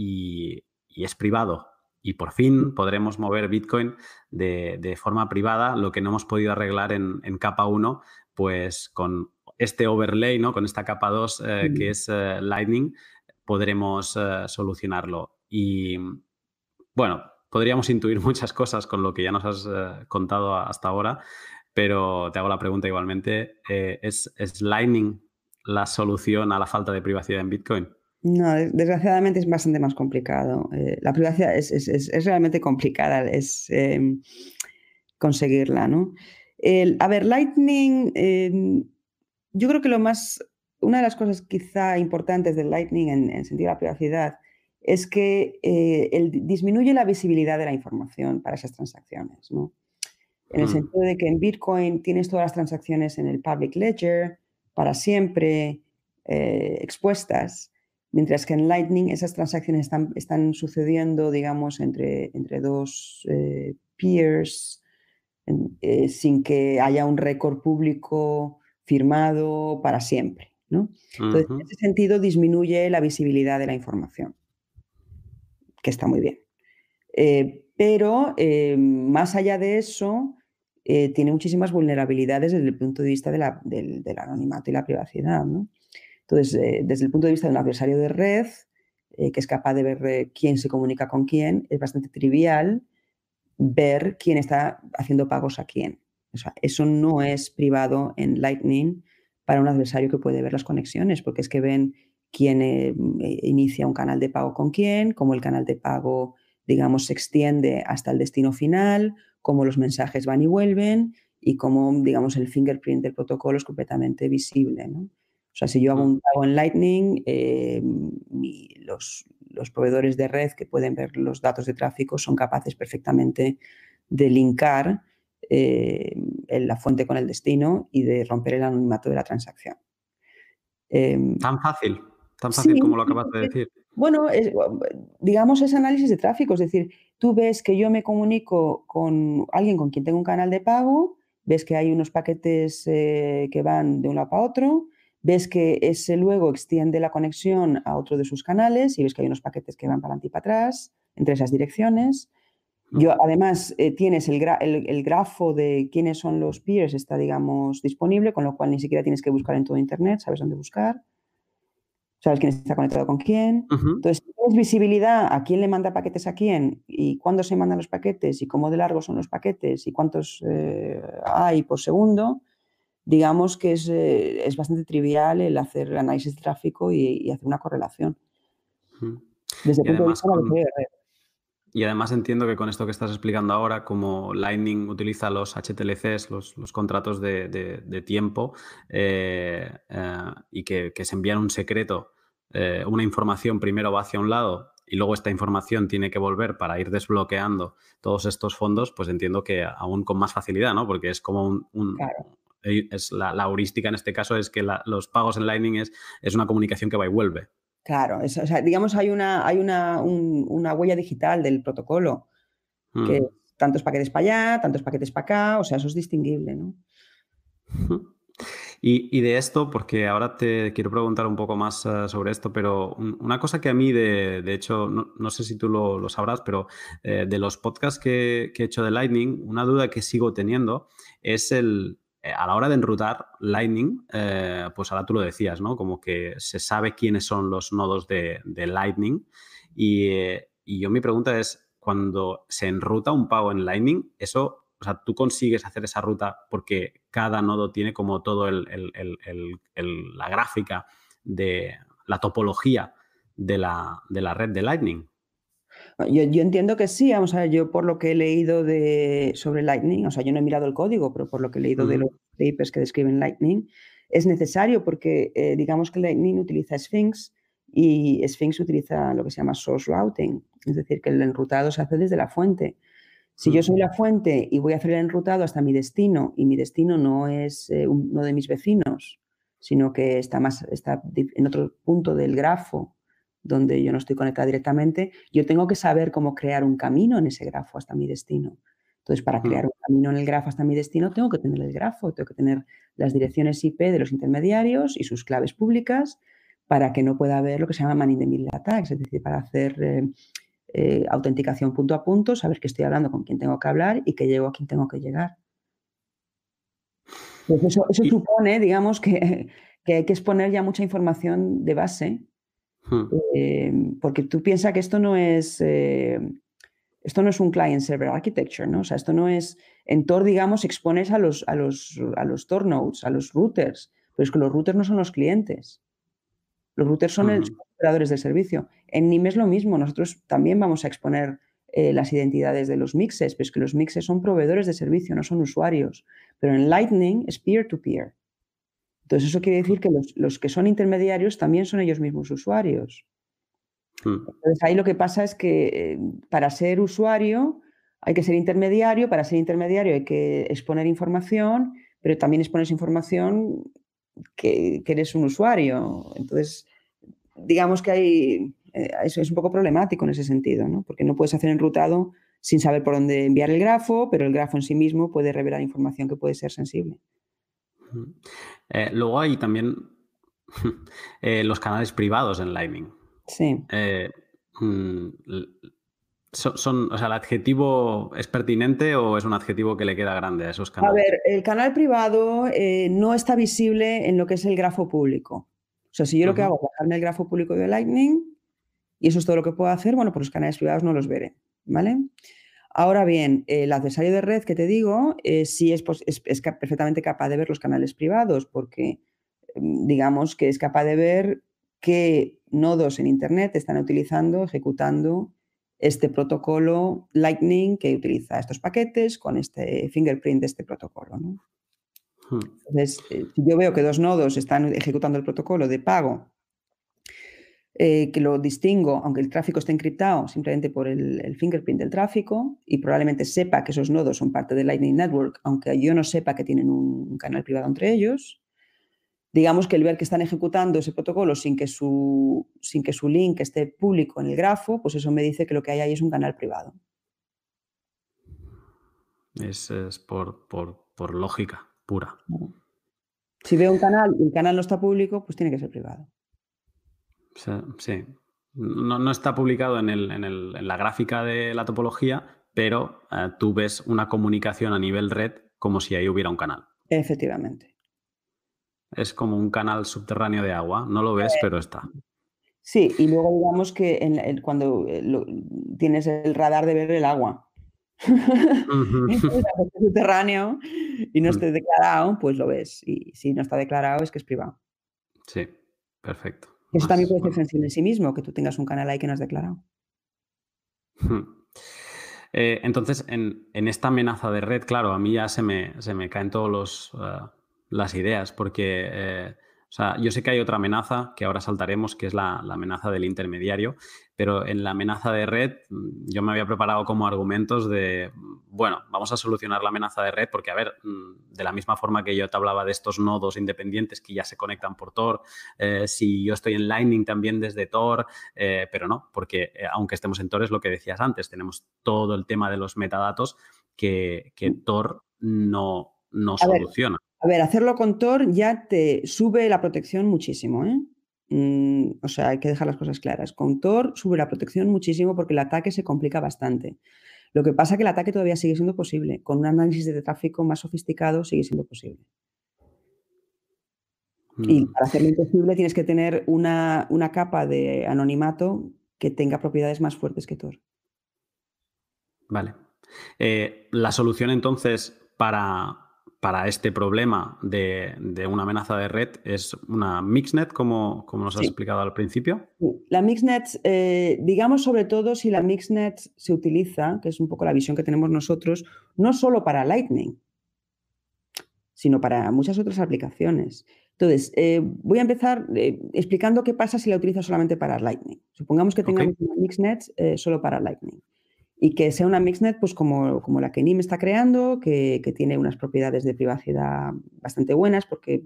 es privado. Y por fin podremos mover Bitcoin de, forma privada, lo que no hemos podido arreglar en, en capa 1, pues con este overlay, ¿no? Con esta capa 2 eh, que es eh, Lightning, podremos eh, solucionarlo. Y bueno, podríamos intuir muchas cosas con lo que ya nos has contado hasta ahora, pero te hago la pregunta igualmente, ¿es, Lightning la solución a la falta de privacidad en Bitcoin? No, desgraciadamente es bastante más complicado. la privacidad es, realmente complicada, es em, conseguirla, ¿no? a ver, Lightning em, yo creo que lo más, una de las cosas quizá importantes del Lightning en, en sentido de la privacidad es que eh, disminuye la visibilidad de la información para esas transacciones, ¿no? En el mm. sentido de que en Bitcoin tienes todas las transacciones en el public ledger para siempre eh, expuestas, mientras que en Lightning esas transacciones están, están sucediendo, digamos, entre, entre dos eh, peers, sin que haya un récord público firmado para siempre. ¿no? Entonces, en ese sentido, disminuye la visibilidad de la información, que está muy bien. Eh, pero eh, más allá de eso, eh, tiene muchísimas vulnerabilidades desde el punto de vista del, anonimato y la privacidad. Entonces, desde el punto de vista de un adversario de red, que es capaz de ver quién se comunica con quién, es bastante trivial ver quién está haciendo pagos a quién. O sea, eso no es privado en Lightning para un adversario que puede ver las conexiones, porque es que ven quién eh, inicia un canal de pago con quién, cómo el canal de pago, digamos, se extiende hasta el destino final, cómo los mensajes van y vuelven y cómo, digamos, el fingerprint del protocolo es completamente visible. O sea, si yo hago un pago en Lightning, eh, los, los proveedores de red que pueden ver los datos de tráfico son capaces perfectamente de linkar eh, la fuente con el destino y de romper el anonimato de la transacción. Em, tan fácil, tan fácil como lo acabas de decir. Bueno, digamos es análisis de tráfico, es decir, tú ves que yo me comunico con alguien con quien tengo un canal de pago, ves que hay unos paquetes eh, que van de un lado para otro, ves que ese luego extiende la conexión a otro de sus canales y ves que hay unos paquetes que van para adelante y para atrás entre esas direcciones. Yo, además, eh, tienes el, el, grafo de quiénes son los peers, está, digamos, disponible, con lo cual ni siquiera tienes que buscar en todo Internet, sabes dónde buscar, sabes quién está conectado con quién. Entonces, tienes visibilidad a quién le manda paquetes a quién y cuándo se mandan los paquetes y cómo de largos son los paquetes y cuántos eh, hay por segundo. Digamos que es, eh, es, bastante trivial el hacer el análisis de tráfico y, hacer una correlación. Desde el punto de vista de la y además entiendo que con esto que estás explicando ahora, como Lightning utiliza los HTLCs, los, contratos de, tiempo, eh, eh, y que, se envían un secreto, eh, una información primero va hacia un lado y luego esta información tiene que volver para ir desbloqueando todos estos fondos, pues entiendo que aún con más facilidad, ¿no? Porque es como un... es la, heurística en este caso es que los pagos en Lightning es, es una comunicación que va y vuelve. Claro, digamos, hay, una, hay una, huella digital del protocolo, que mm. tantos paquetes para allá, tantos paquetes para acá, o sea, eso es distinguible, ¿no? [LAUGHS] Y, de esto, porque ahora te quiero preguntar un poco más eh, sobre esto, pero una cosa que a mí, de, hecho, no, sé si tú lo, sabrás, pero eh, de los podcasts que, he hecho de Lightning, una duda que sigo teniendo es el, a la hora de enrutar Lightning, eh, pues ahora tú lo decías, ¿no? Como que se sabe quiénes son los nodos de, Lightning. Eh, y, yo mi pregunta es, cuando se enruta un pago en Lightning, eso, o sea, tú consigues hacer esa ruta porque cada nodo tiene como todo la gráfica de la topología de la red de Lightning. Yo, entiendo que sí, vamos a ver, yo por lo que he leído de, sobre Lightning, o sea, yo no he mirado el código, pero por lo que he leído de los papers que describen Lightning, es necesario porque eh, digamos que Lightning utiliza Sphinx y Sphinx utiliza lo que se llama source routing, es decir, que el enrutado se hace desde la fuente. Si yo soy la fuente y voy a hacer el enrutado hasta mi destino y mi destino no es eh, uno de mis vecinos, sino que está, más, está en otro punto del grafo donde yo no estoy conectada directamente, yo tengo que saber cómo crear un camino en ese grafo hasta mi destino. Entonces, para crear un camino en el grafo hasta mi destino, tengo que tener el grafo, tengo que tener las direcciones IP de los intermediarios y sus claves públicas para que no pueda haber lo que se llama man in the middle attacks, es decir, para hacer eh, eh, autenticación punto a punto, saber que estoy hablando con quien tengo que hablar y que llego a quien tengo que llegar. Pues eso, supone, digamos, que, que hay que exponer ya mucha información de base Hmm. Eh, porque tú piensas que esto no es, eh, esto no es un client-server architecture, ¿no? O sea, esto no es, en Tor, digamos, expones a los, a los, a los Tor nodes, a los routers, pero es que los routers no son los clientes. Los routers son los operadores del servicio. En NIM es lo mismo, nosotros también vamos a exponer eh, las identidades de los mixes, pero es que los mixes son proveedores de servicio, no son usuarios. Pero en Lightning es peer-to-peer. Entonces, eso quiere decir que los, que son intermediarios también son ellos mismos usuarios. Hmm. Entonces, ahí lo que pasa es que eh, para ser usuario hay que ser intermediario, para ser intermediario hay que exponer información, pero también expones información que, eres un usuario. Entonces, digamos que hay, eh, eso es un poco problemático en ese sentido, ¿no? porque no puedes hacer enrutado sin saber por dónde enviar el grafo, pero el grafo en sí mismo puede revelar información que puede ser sensible. Eh, luego hay también [LAUGHS] Eh, los canales privados en Lightning. Sí. Eh, mm, son, o sea, ¿el adjetivo es pertinente o es un adjetivo que le queda grande a esos canales? A ver, el canal privado no está visible en lo que es el grafo público. O sea, si yo lo que hago es bajarme el grafo público de Lightning y eso es todo lo que puedo hacer, bueno, pues los canales privados no los veré, ¿vale? Ahora bien, el adversario de red que te digo, eh, sí es, es, perfectamente capaz de ver los canales privados porque mm, digamos que es capaz de ver qué nodos en Internet están utilizando, ejecutando este protocolo Lightning que utiliza estos paquetes con este fingerprint de este protocolo. ¿no? Hmm. Entonces, eh, si yo veo que dos nodos están ejecutando el protocolo de pago eh, que lo distingo, aunque el tráfico esté encriptado, simplemente por el, fingerprint del tráfico y probablemente sepa que esos nodos son parte del Lightning Network, aunque yo no sepa que tienen un, canal privado entre ellos. Digamos que el ver que están ejecutando ese protocolo sin que, su, sin que su link esté público en el grafo, pues eso me dice que lo que hay ahí es un canal privado. Es, es por, por, por, lógica pura. Si veo un canal y el canal no está público, pues tiene que ser privado. Sí. No, está publicado en, la gráfica de la topología, pero eh, tú ves una comunicación a nivel red como si ahí hubiera un canal. Efectivamente. Es como un canal subterráneo de agua. No lo ves, eh, pero está. Sí, y luego digamos que cuando eh, tienes el radar de ver el [LAUGHS] agua. subterráneo y no mm. esté declarado, pues lo ves. Y si no está declarado es que es privado. Sí, perfecto. Eso también puede ser sensible en sí mismo, que tú tengas un canal ahí que no has declarado. Eh, entonces, en, esta amenaza de red, claro, a mí ya se me, se me caen todas uh, las ideas, porque eh, sea, yo sé que hay otra amenaza que ahora saltaremos, que es la, amenaza del intermediario, pero en la amenaza de red mm, yo me había preparado como argumentos de, bueno, vamos a solucionar la amenaza de red porque, a ver, mm, de la misma forma que yo te hablaba de estos nodos independientes que ya se conectan por Tor, eh, si yo estoy en Lightning también desde Tor, eh, pero no, porque eh, aunque estemos en Tor es lo que decías antes, tenemos todo el tema de los metadatos que, que Tor no, no soluciona. A ver, hacerlo con Tor ya te sube la protección muchísimo, ¿eh? Mm, o sea, hay que dejar las cosas claras. Con Tor sube la protección muchísimo porque el ataque se complica bastante. Lo que pasa es que el ataque todavía sigue siendo posible. Con un análisis de tráfico más sofisticado sigue siendo posible. Y mm. para hacerlo imposible tienes que tener una, una, capa de anonimato que tenga propiedades más fuertes que Tor. Vale. Eh, la solución entonces para, para este problema de, una amenaza de red es una mixnet, como, como nos has explicado al principio. La mixnet, eh, digamos sobre todo si la mixnet se utiliza, que es un poco la visión que tenemos nosotros, no solo para Lightning, sino para muchas otras aplicaciones. Entonces, eh, voy a empezar eh, explicando qué pasa si la utilizas solamente para Lightning. Supongamos que tengamos una mixnet solo para Lightning y que sea una mixnet pues como, como la que NIM está creando, que, tiene unas propiedades de privacidad bastante buenas porque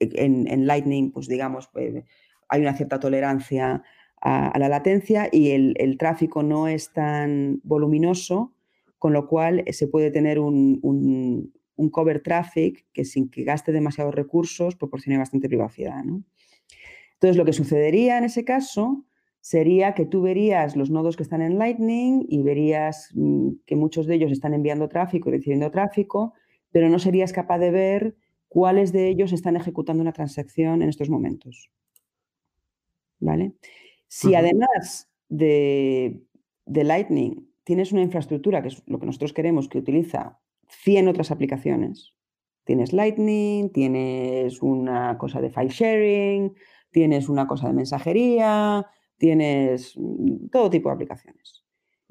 en, Lightning, pues digamos, pues, hay una cierta tolerancia a, la latencia y el, tráfico no es tan voluminoso, con lo cual se puede tener un, un, cover traffic que sin que gaste demasiados recursos proporcione bastante privacidad. Entonces, lo que sucedería en ese caso sería que tú verías los nodos que están en Lightning y verías mm, que muchos de ellos están enviando tráfico y recibiendo tráfico, pero no serías capaz de ver cuáles de ellos están ejecutando una transacción en estos momentos. ¿Vale? Si además de, de, Lightning tienes una infraestructura, que es lo que nosotros queremos, que utiliza 100 otras aplicaciones, tienes Lightning, tienes una cosa de file sharing, tienes una cosa de mensajería, tienes mm, todo tipo de aplicaciones.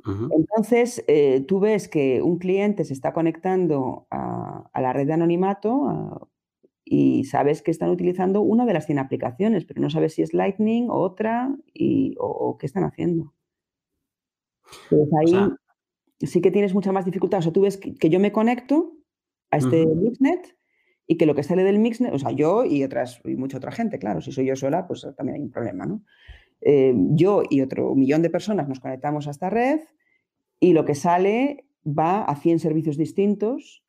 Entonces, eh, tú ves que un cliente se está conectando a, la red de anonimato y sabes que están utilizando una de las 100 aplicaciones, pero no sabes si es Lightning o otra y, o, qué están haciendo. Pues ahí sí que tienes mucha más dificultad. O sea, tú ves que, yo me conecto a este Mixnet y que lo que sale del Mixnet, o sea, yo y otras y mucha otra gente, claro, si soy yo sola, pues también hay un problema, ¿no? Eh, yo y otro millón de personas nos conectamos a esta red y lo que sale va a 100 servicios distintos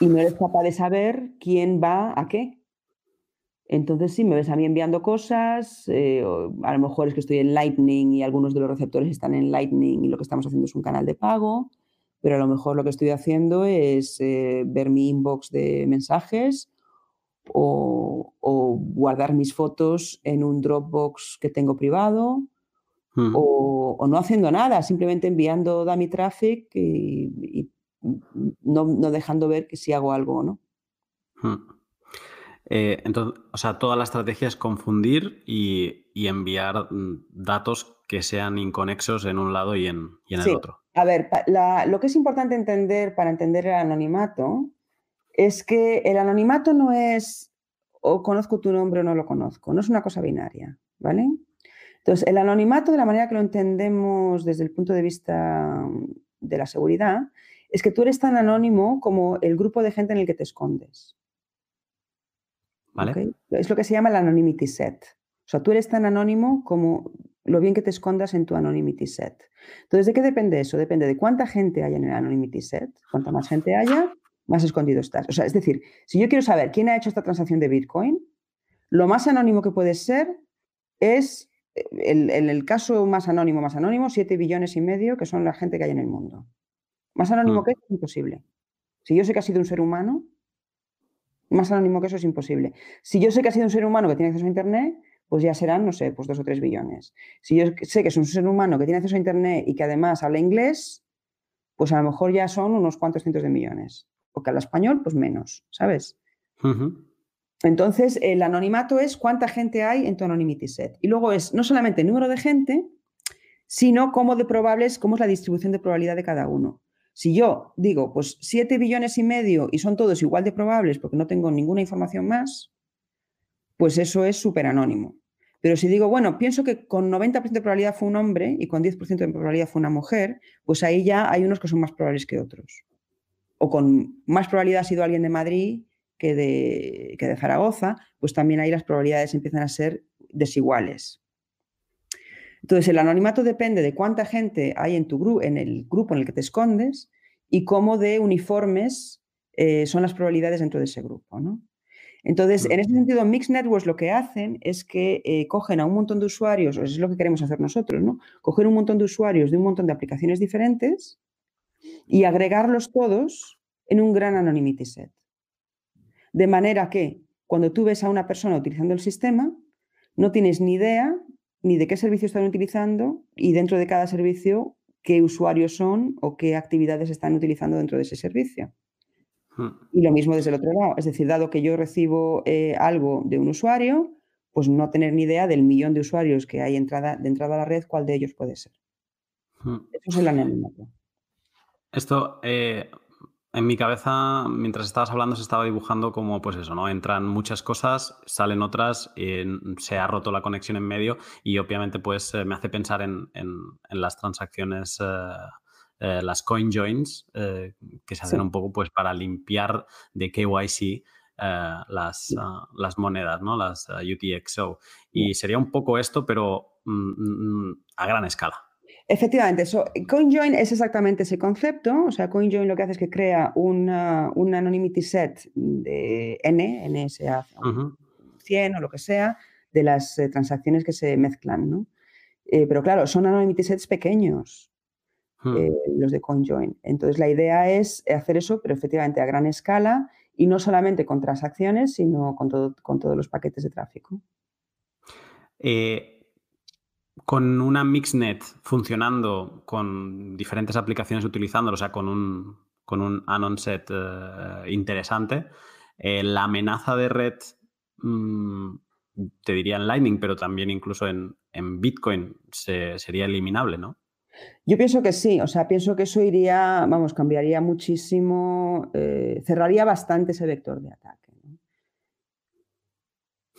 y no eres capaz de saber quién va a qué. Entonces, sí, me ves a mí enviando cosas, eh, a lo mejor es que estoy en Lightning y algunos de los receptores están en Lightning y lo que estamos haciendo es un canal de pago, pero a lo mejor lo que estoy haciendo es eh, ver mi inbox de mensajes o, guardar mis fotos en un Dropbox que tengo privado hmm. o, no haciendo nada, simplemente enviando dummy traffic y, no, dejando ver que si hago algo o no. Hmm. Eh, entonces, o sea, toda la estrategia es confundir y, enviar mm, datos que sean inconexos en un lado y en, el otro. A ver, lo que es importante entender para entender el anonimato es que el anonimato no es o conozco tu nombre o no lo conozco, no es una cosa binaria, ¿vale? Entonces, el anonimato, de la manera que lo entendemos desde el punto de vista de la seguridad, es que tú eres tan anónimo como el grupo de gente en el que te escondes. Es lo que se llama el anonymity set. O sea, tú eres tan anónimo como lo bien que te escondas en tu anonymity set. Entonces, ¿de qué depende eso? Depende de cuánta gente haya en el anonymity set. Cuanta más gente haya, más escondido estás. O sea, es decir, si yo quiero saber quién ha hecho esta transacción de Bitcoin, lo más anónimo que puede ser es, en el, caso más anónimo, más anónimo, 7 billones y medio, que son la gente que hay en el mundo. Más anónimo mm. que eso es imposible. Si yo sé que ha sido un ser humano, más anónimo que eso es imposible. Si yo sé que ha sido un ser humano que tiene acceso a Internet, pues ya serán, no sé, pues dos o tres billones. Si yo sé que es un ser humano que tiene acceso a Internet y que además habla inglés, pues a lo mejor ya son unos cuantos cientos de millones. O que habla español, pues menos, ¿sabes? Entonces, el anonimato es cuánta gente hay en tu anonymity set. Y luego es no solamente el número de gente, sino cómo de probables, cómo es la distribución de probabilidad de cada uno. Si yo digo, pues 7 billones y medio y son todos igual de probables porque no tengo ninguna información más, pues eso es súper anónimo. Pero si digo, bueno, pienso que con 90% de probabilidad fue un hombre y con 10% de probabilidad fue una mujer, pues ahí ya hay unos que son más probables que otros. O con más probabilidad ha sido alguien de Madrid que de, que de Zaragoza, pues también ahí las probabilidades empiezan a ser desiguales. Entonces, el anonimato depende de cuánta gente hay en, tu grupo, en el grupo en el que te escondes y cómo de uniformes eh, son las probabilidades dentro de ese grupo. ¿no? Entonces, en ese sentido, Mixed Networks lo que hacen es que eh, cogen a un montón de usuarios, eso es lo que queremos hacer nosotros, ¿no? Coger un montón de usuarios de un montón de aplicaciones diferentes y agregarlos todos en un gran anonymity set. De manera que cuando tú ves a una persona utilizando el sistema, no tienes ni idea ni de qué servicio están utilizando y dentro de cada servicio qué usuarios son o qué actividades están utilizando dentro de ese servicio. Hmm. Y lo mismo desde el otro lado, es decir, dado que yo recibo eh, algo de un usuario, pues no tener ni idea del millón de usuarios que hay entrada, de entrada a la red, cuál de ellos puede ser. Hmm. Eso es el anonimato. Esto, eh, en mi cabeza, mientras estabas hablando, se estaba dibujando como, pues eso, ¿no? Entran muchas cosas, salen otras, se ha roto la conexión en medio y obviamente, pues me hace pensar en, las transacciones, eh, eh, las coin joins, eh, que se hacen un poco, pues, para limpiar de KYC las, ah, las monedas, ¿no? Las UTXO. Y sería un poco esto, pero mm, mm, a gran escala. Efectivamente, CoinJoin es exactamente ese concepto. O sea, CoinJoin lo que hace es que crea una, un anonymity set de N, NSA 100 o lo que sea, de las eh, transacciones que se mezclan. ¿no? Eh, pero claro, son anonymity sets pequeños, hmm. eh, los de CoinJoin. Entonces, la idea es hacer eso, pero efectivamente a gran escala y no solamente con transacciones, sino con, todo, con todos los paquetes de tráfico. Eh, con una MixNet funcionando con diferentes aplicaciones utilizándolo, o sea, con un, con un Anon set eh, interesante, eh, la amenaza de red, mm, te diría en Lightning, pero también incluso en, Bitcoin, sería eliminable, ¿no? Yo pienso que sí, o sea, pienso que eso iría, vamos, cambiaría muchísimo, eh, cerraría bastante ese vector de ataque.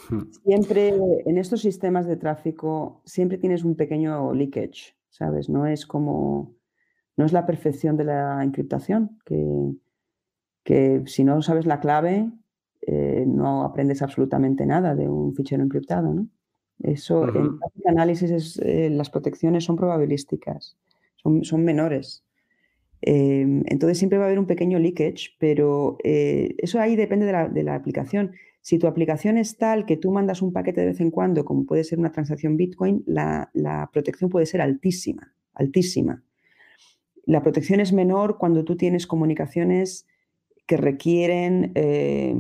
Hmm. Siempre en estos sistemas de tráfico, siempre tienes un pequeño leakage, ¿sabes? No es como, no es la perfección de la encriptación, que, que si no sabes la clave, eh, no aprendes absolutamente nada de un fichero encriptado, ¿no? Eso, en el análisis, eh, las protecciones son probabilísticas, son, son menores. Em, entonces siempre va a haber un pequeño leakage, pero eh, eso ahí depende de la, de la, aplicación. Si tu aplicación es tal que tú mandas un paquete de vez en cuando, como puede ser una transacción Bitcoin, la, protección puede ser altísima, altísima. La protección es menor cuando tú tienes comunicaciones que requieren, eh,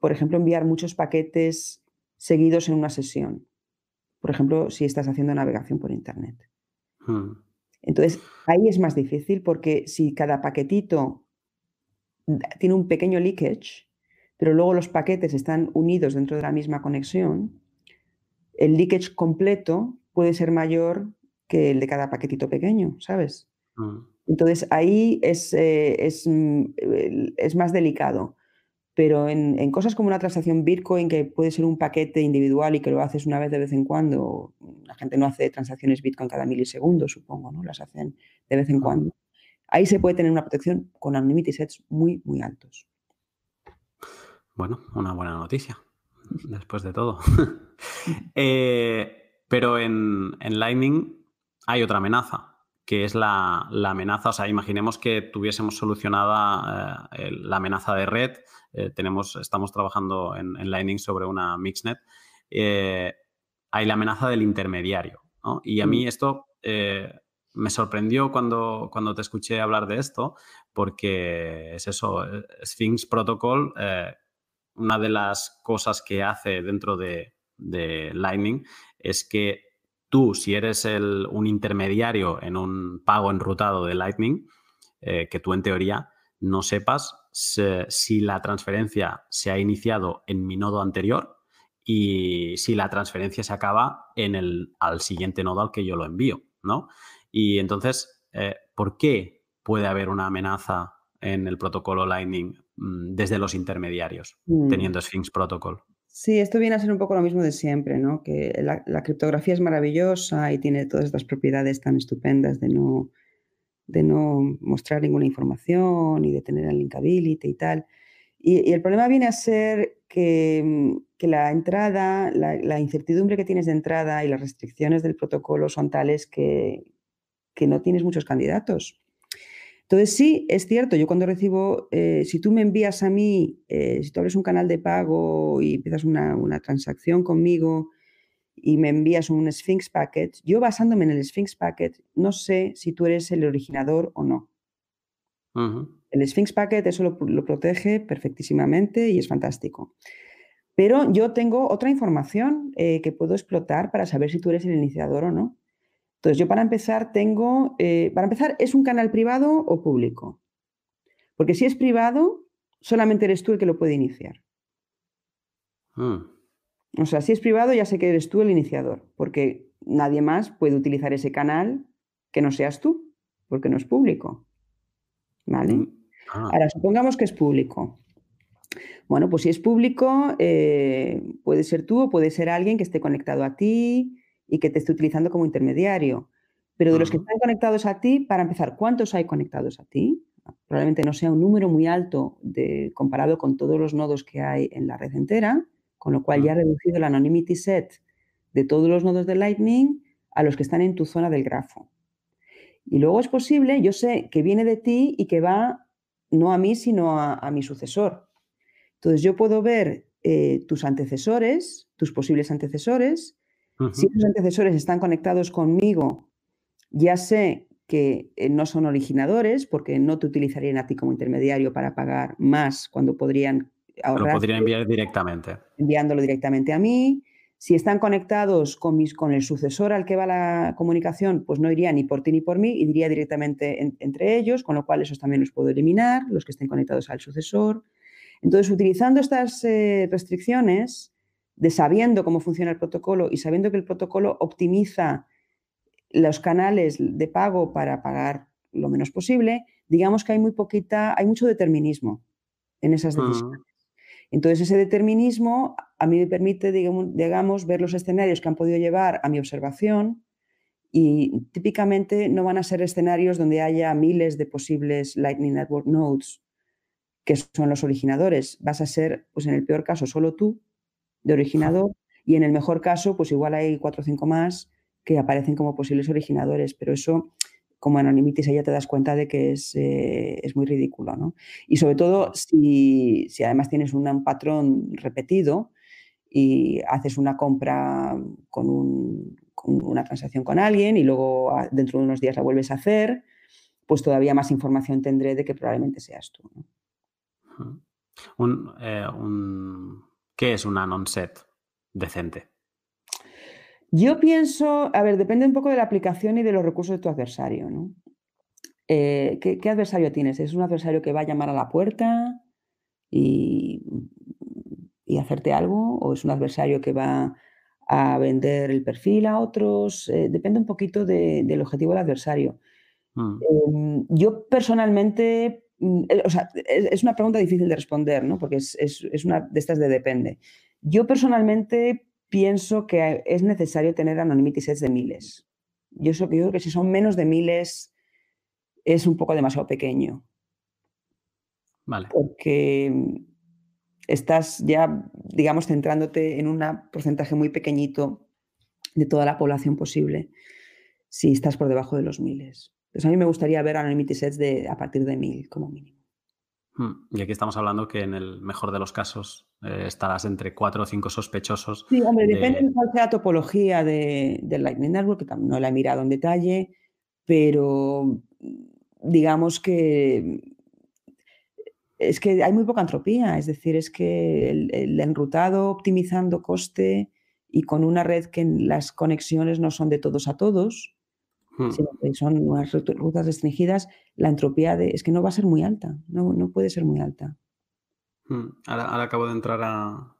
por ejemplo, enviar muchos paquetes seguidos en una sesión. Por ejemplo, si estás haciendo navegación por Internet. Hmm. Entonces, ahí es más difícil porque si cada paquetito tiene un pequeño leakage, pero luego los paquetes están unidos dentro de la misma conexión, el leakage completo puede ser mayor que el de cada paquetito pequeño, ¿sabes? Hmm. Entonces ahí es, eh, es, mm, es, más delicado. Pero en, cosas como una transacción Bitcoin, que puede ser un paquete individual y que lo haces una vez de vez en cuando, la gente no hace transacciones Bitcoin cada milisegundo, supongo, ¿no? Las hacen de vez en cuando. Ahí se puede tener una protección con anonymity sets muy, muy altos. Bueno, una buena noticia, [LAUGHS] después de todo. [LAUGHS] Eh, pero en, Lightning hay otra amenaza, que es la, amenaza, o sea, imaginemos que tuviésemos solucionada eh, la amenaza de red eh, tenemos, estamos trabajando en, Lightning sobre una Mixnet, hay la amenaza del intermediario. Y a mí mm. esto me sorprendió cuando, cuando te escuché hablar de esto, porque es eso, Sphinx Protocol, una de las cosas que hace dentro de, Lightning es que tú, si eres un intermediario en un pago enrutado de Lightning, que tú en teoría no sepas si la transferencia se ha iniciado en mi nodo anterior y si la transferencia se acaba en el, al siguiente nodo al que yo lo envío, ¿no? Y entonces, eh, ¿por qué puede haber una amenaza en el protocolo Lightning desde los intermediarios, mm. teniendo Sphinx Protocol? Sí, esto viene a ser un poco lo mismo de siempre, ¿no? Que la criptografía es maravillosa y tiene todas estas propiedades tan estupendas de no de no mostrar ninguna información y de tener el linkability y tal. Y, el problema viene a ser que, mm, la entrada, la, incertidumbre que tienes de entrada y las restricciones del protocolo son tales que, no tienes muchos candidatos. Entonces, sí, es cierto, yo cuando recibo, eh, si tú me envías a mí, eh, si tú abres un canal de pago y empiezas una, una transacción conmigo, y me envías un Sphinx packet, yo basándome en el Sphinx packet, no sé si tú eres el originador o no. El Sphinx packet eso lo, protege perfectísimamente y es fantástico. Pero yo tengo otra información eh, que puedo explotar para saber si tú eres el iniciador o no. Entonces, yo para empezar tengo, eh, para empezar, ¿es un canal privado o público? Porque si es privado, solamente eres tú el que lo puede iniciar. Mm. O sea, si es privado ya sé que eres tú el iniciador, porque nadie más puede utilizar ese canal que no seas tú, porque no es público. ¿Vale? Mm, ah. Ahora, supongamos que es público. Bueno, pues si es público, eh, puede ser tú o puede ser alguien que esté conectado a ti y que te esté utilizando como intermediario. Pero de los que están conectados a ti, para empezar, ¿cuántos hay conectados a ti? Probablemente no sea un número muy alto de, comparado con todos los nodos que hay en la red entera con lo cual ya ha reducido el anonymity set de todos los nodos de Lightning a los que están en tu zona del grafo. Y luego es posible, yo sé que viene de ti y que va no a mí, sino a, mi sucesor. Entonces yo puedo ver eh, tus antecesores, tus posibles antecesores. Si tus antecesores están conectados conmigo, ya sé que eh, no son originadores porque no te utilizarían a ti como intermediario para pagar más cuando podrían lo podría enviar directamente. Enviándolo directamente a mí. Si están conectados con, mis, con el sucesor al que va la comunicación, pues no iría ni por ti ni por mí, iría directamente entre ellos, con lo cual esos también los puedo eliminar, los que estén conectados al sucesor. Entonces, utilizando estas eh, restricciones, de sabiendo cómo funciona el protocolo y sabiendo que el protocolo optimiza los canales de pago para pagar lo menos posible, digamos que hay muy poquita, hay mucho determinismo en esas decisiones. Entonces, ese determinismo a mí me permite, digamos, ver los escenarios que han podido llevar a mi observación y típicamente no van a ser escenarios donde haya miles de posibles Lightning Network nodes que son los originadores. Vas a ser, pues en el peor caso, solo tú de originador y en el mejor caso, pues igual hay cuatro o cinco más que aparecen como posibles originadores, pero eso como anonimitis ya te das cuenta de que es, eh, es muy ridículo, ¿no? Y sobre todo si, si además tienes un patrón repetido y haces una compra con, un, con, una transacción con alguien y luego ah, dentro de unos días la vuelves a hacer, pues todavía más información tendré de que probablemente seas tú. Un, eh, un, ¿Qué es un anon set decente? Yo pienso, a ver, depende un poco de la aplicación y de los recursos de tu adversario, ¿no? Eh, ¿qué, adversario tienes? ¿Es un adversario que va a llamar a la puerta y, y hacerte algo? ¿O es un adversario que va a vender el perfil a otros? Eh, depende un poquito del objetivo del adversario. Mm. Em, yo personalmente, o sea, es, una pregunta difícil de responder, ¿no? Porque es, es, una de estas de depende. Yo personalmente pienso que es necesario tener anonymity sets de miles. Yo, yo creo que si son menos de miles es un poco demasiado pequeño. Vale. Porque estás ya, digamos, centrándote en un porcentaje muy pequeñito de toda la población posible si estás por debajo de los miles. Entonces a mí me gustaría ver anonymity sets de, a partir de mil como mínimo. Hmm. Y aquí estamos hablando que en el mejor de los casos eh, estarás entre cuatro o cinco sospechosos. Sí, hombre, depende de cuál sea la topología de, del Lightning Network, que no la he mirado en detalle, pero digamos que es que hay muy poca entropía, es decir, es que el, enrutado optimizando coste y con una red que las conexiones no son de todos a todos, hmm. que son unas rutas restringidas, la entropía de, es que no va a ser muy alta, no, no puede ser muy alta. Hmm. Ahora, acabo de entrar a...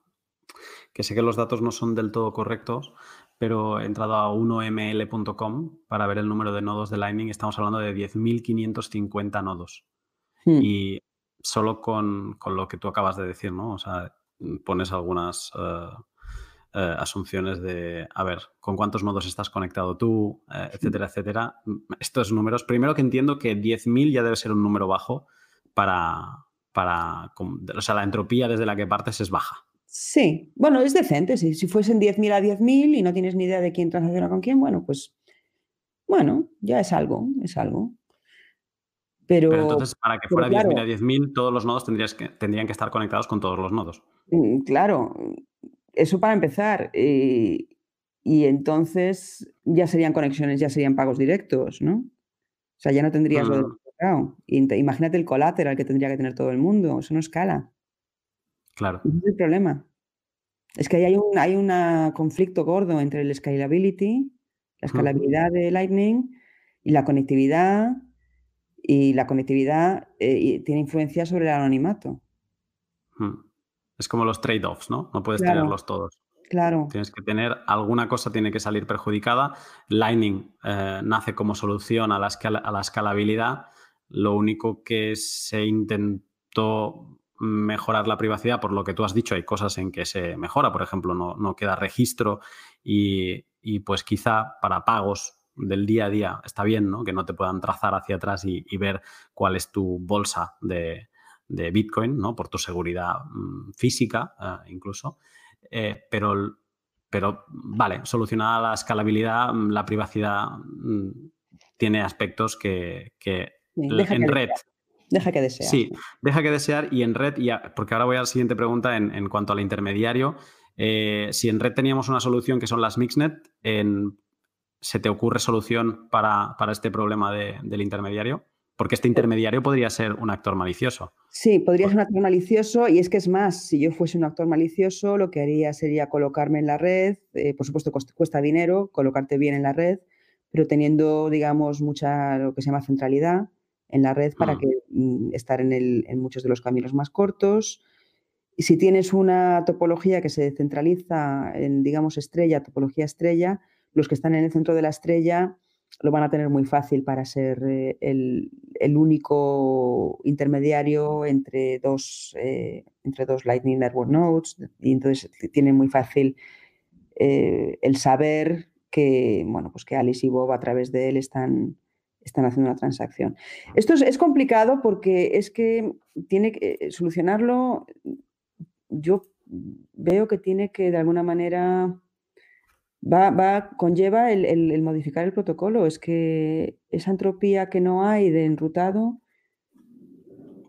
que sé que los datos no son del todo correctos, pero he entrado a 1ml.com para ver el número de nodos de Lightning. Estamos hablando de 10.550 nodos. Hmm. Y solo con, lo que tú acabas de decir, ¿no? O sea, pones algunas eh, eh, asunciones de, a ver, con cuántos nodos estás conectado tú, eh, etcétera, etcétera. Estos números, primero que entiendo que 10.000 ya debe ser un número bajo para, para, o sea, la entropía desde la que partes es baja. Sí, bueno, es decente. Si, si fuesen 10.000 a 10.000 y no tienes ni idea de quién transacciona con quién, bueno, pues, bueno, ya es algo, es algo. Pero, entonces, para que fuera 10.000 a 10.000, todos los nodos tendrías que, tendrían que estar conectados con todos los nodos. Mm, claro, eso para empezar. y entonces ya serían conexiones, ya serían pagos directos, ¿no? O sea, ya no tendrías lo mm. Imagínate el colateral que tendría que tener todo el mundo, eso no escala. Claro. Ese es el problema. Es que hay un hay conflicto gordo entre el scalability, la escalabilidad de Lightning y la conectividad, y la conectividad eh, tiene influencia sobre el anonimato. Es como los trade-offs, ¿no? No puedes tenerlos todos. Claro. Tienes que tener alguna cosa tiene que salir perjudicada. Lightning eh, nace como solución a la, a la escalabilidad lo único que se intentó mejorar la privacidad, por lo que tú has dicho, hay cosas en que se mejora, por ejemplo, no, queda registro y, pues quizá para pagos del día a día está bien, ¿no? Que no te puedan trazar hacia atrás y, ver cuál es tu bolsa de, Bitcoin, ¿no? Por tu seguridad mm, física eh, incluso. Eh, pero, pero, vale, solucionada la escalabilidad, la privacidad mm, tiene aspectos que, en red. Deja que desear. Sí, deja que desear y en red, porque ahora voy a la siguiente pregunta en, cuanto al intermediario. Eh, si en red teníamos una solución que son las Mixnet, ¿se te ocurre solución para, este problema del intermediario? Porque este intermediario podría ser un actor malicioso. Sí, podría ser un actor malicioso y es que es más, si yo fuese un actor malicioso, lo que haría sería colocarme en la red, eh, por supuesto cuesta dinero colocarte bien en la red, pero teniendo, digamos, mucha, lo que se llama centralidad, en la red para mm. que mm, estar en, el, en, muchos de los caminos más cortos. Y si tienes una topología que se centraliza en, digamos, estrella, topología estrella, los que están en el centro de la estrella lo van a tener muy fácil para ser eh, el, el, único intermediario entre dos, eh, entre dos Lightning Network Nodes y entonces tienen muy fácil eh, el saber que, bueno, pues que Alice y Bob a través de él están, están haciendo una transacción. Esto es, complicado porque es que tiene que solucionarlo, yo veo que tiene que de alguna manera va, conlleva el, modificar el protocolo. Es que esa entropía que no hay de enrutado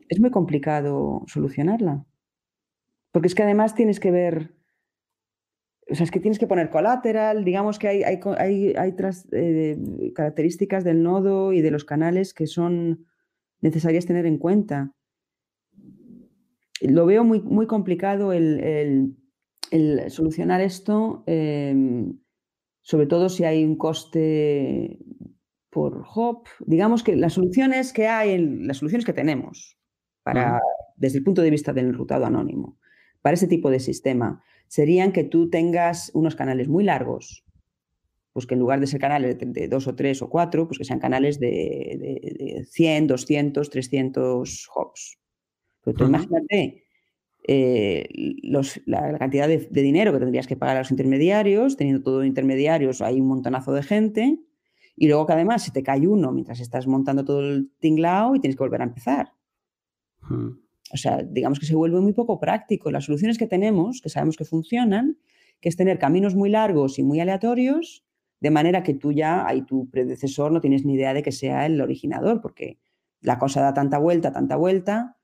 es muy complicado solucionarla. Porque es que además tienes que ver, o sea, es que tienes que poner colateral, digamos que hay, hay, hay, eh, características del nodo y de los canales que son necesarias tener en cuenta. Lo veo muy, muy complicado el, solucionar esto, em, sobre todo si hay un coste por hop. Digamos que las soluciones que hay, las soluciones que tenemos para, desde el punto de vista del enrutado anónimo, para ese tipo de sistema, serían que tú tengas unos canales muy largos, pues que en lugar de ser canales de, dos o tres o cuatro, pues que sean canales de, 100, 200, 300 hops. Pero tú imagínate eh, la, cantidad de, dinero que tendrías que pagar a los intermediarios, teniendo todo intermediarios, hay un montonazo de gente, y luego que además se te cae uno mientras estás montando todo el tinglao y tienes que volver a empezar. O sea, digamos que se vuelve muy poco práctico. Las soluciones que tenemos, que sabemos que funcionan, que es tener caminos muy largos y muy aleatorios, de manera que tú ya, ahí tu predecesor no tienes ni idea de que sea el originador, porque la cosa da tanta vuelta, tanta vuelta,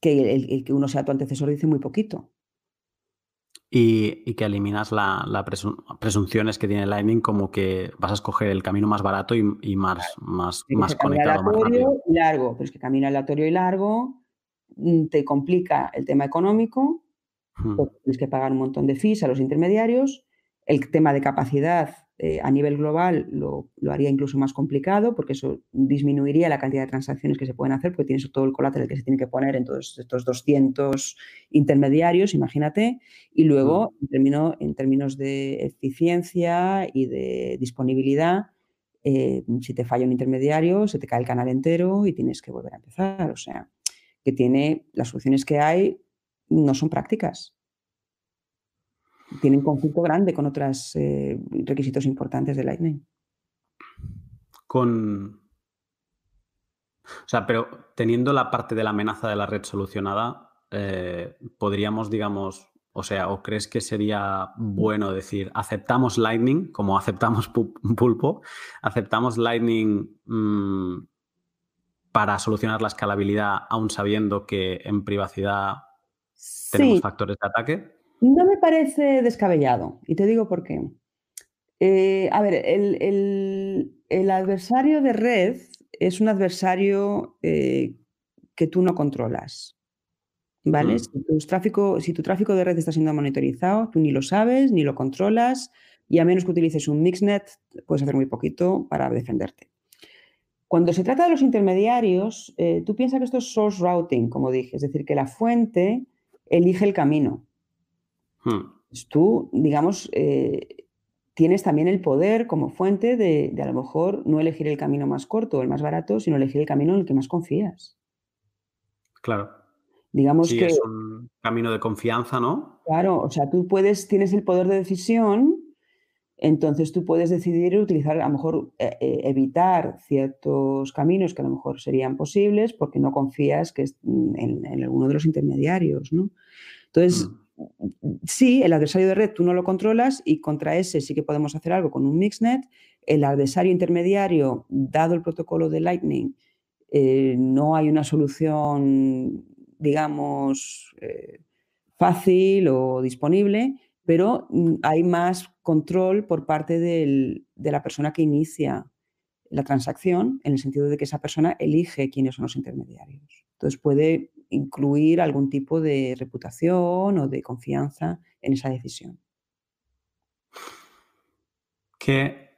que el, que uno sea tu antecesor dice muy poquito. Y, que eliminas la, presunciones que tiene Lightning como que vas a escoger el camino más barato y, más, más, más conectado. Más rápido. Y largo, pero es que camino aleatorio y largo mm, te complica el tema económico, tienes que pagar un montón de fees a los intermediarios, el tema de capacidad eh, a nivel global lo, haría incluso más complicado porque eso disminuiría la cantidad de transacciones que se pueden hacer porque tienes todo el colateral que se tiene que poner en todos estos 200 intermediarios, imagínate, y luego en, en términos de eficiencia y de disponibilidad, eh, si te falla un intermediario, se te cae el canal entero y tienes que volver a empezar. O sea, que tiene las soluciones que hay no son prácticas tienen conflicto grande con otros eh, requisitos importantes de Lightning. Con. O sea, pero teniendo la parte de la amenaza de la red solucionada, eh, podríamos, digamos, o sea, ¿o crees que sería bueno decir, aceptamos Lightning como aceptamos Pulpo, aceptamos Lightning mm, para solucionar la escalabilidad, aún sabiendo que en privacidad tenemos factores de ataque? No me parece descabellado y te digo por qué. Eh, a ver, el, adversario de red es un adversario eh, que tú no controlas. ¿Vale? Mm. Si, tu tráfico, si tu tráfico de red está siendo monitorizado, tú ni lo sabes, ni lo controlas, y a menos que utilices un mixnet, puedes hacer muy poquito para defenderte. Cuando se trata de los intermediarios, eh, tú piensas que esto es source routing, como dije, es decir, que la fuente elige el camino. Hmm. Pues tú, digamos, eh, tienes también el poder como fuente de, a lo mejor no elegir el camino más corto o el más barato, sino elegir el camino en el que más confías. Claro. Digamos que es un camino de confianza, ¿no? Claro, o sea, tú puedes, tienes el poder de decisión, entonces tú puedes decidir utilizar, a lo mejor eh, eh, evitar ciertos caminos que a lo mejor serían posibles porque no confías que en, en alguno de los intermediarios, ¿no? Entonces, hmm sí, el adversario de red tú no lo controlas y contra ese sí que podemos hacer algo con un mixnet. El adversario intermediario, dado el protocolo de Lightning, eh, no hay una solución, digamos, eh, fácil o disponible, pero mm, hay más control por parte de la persona que inicia la transacción, en el sentido de que esa persona elige quiénes son los intermediarios. Entonces puede incluir algún tipo de reputación o de confianza en esa decisión. Que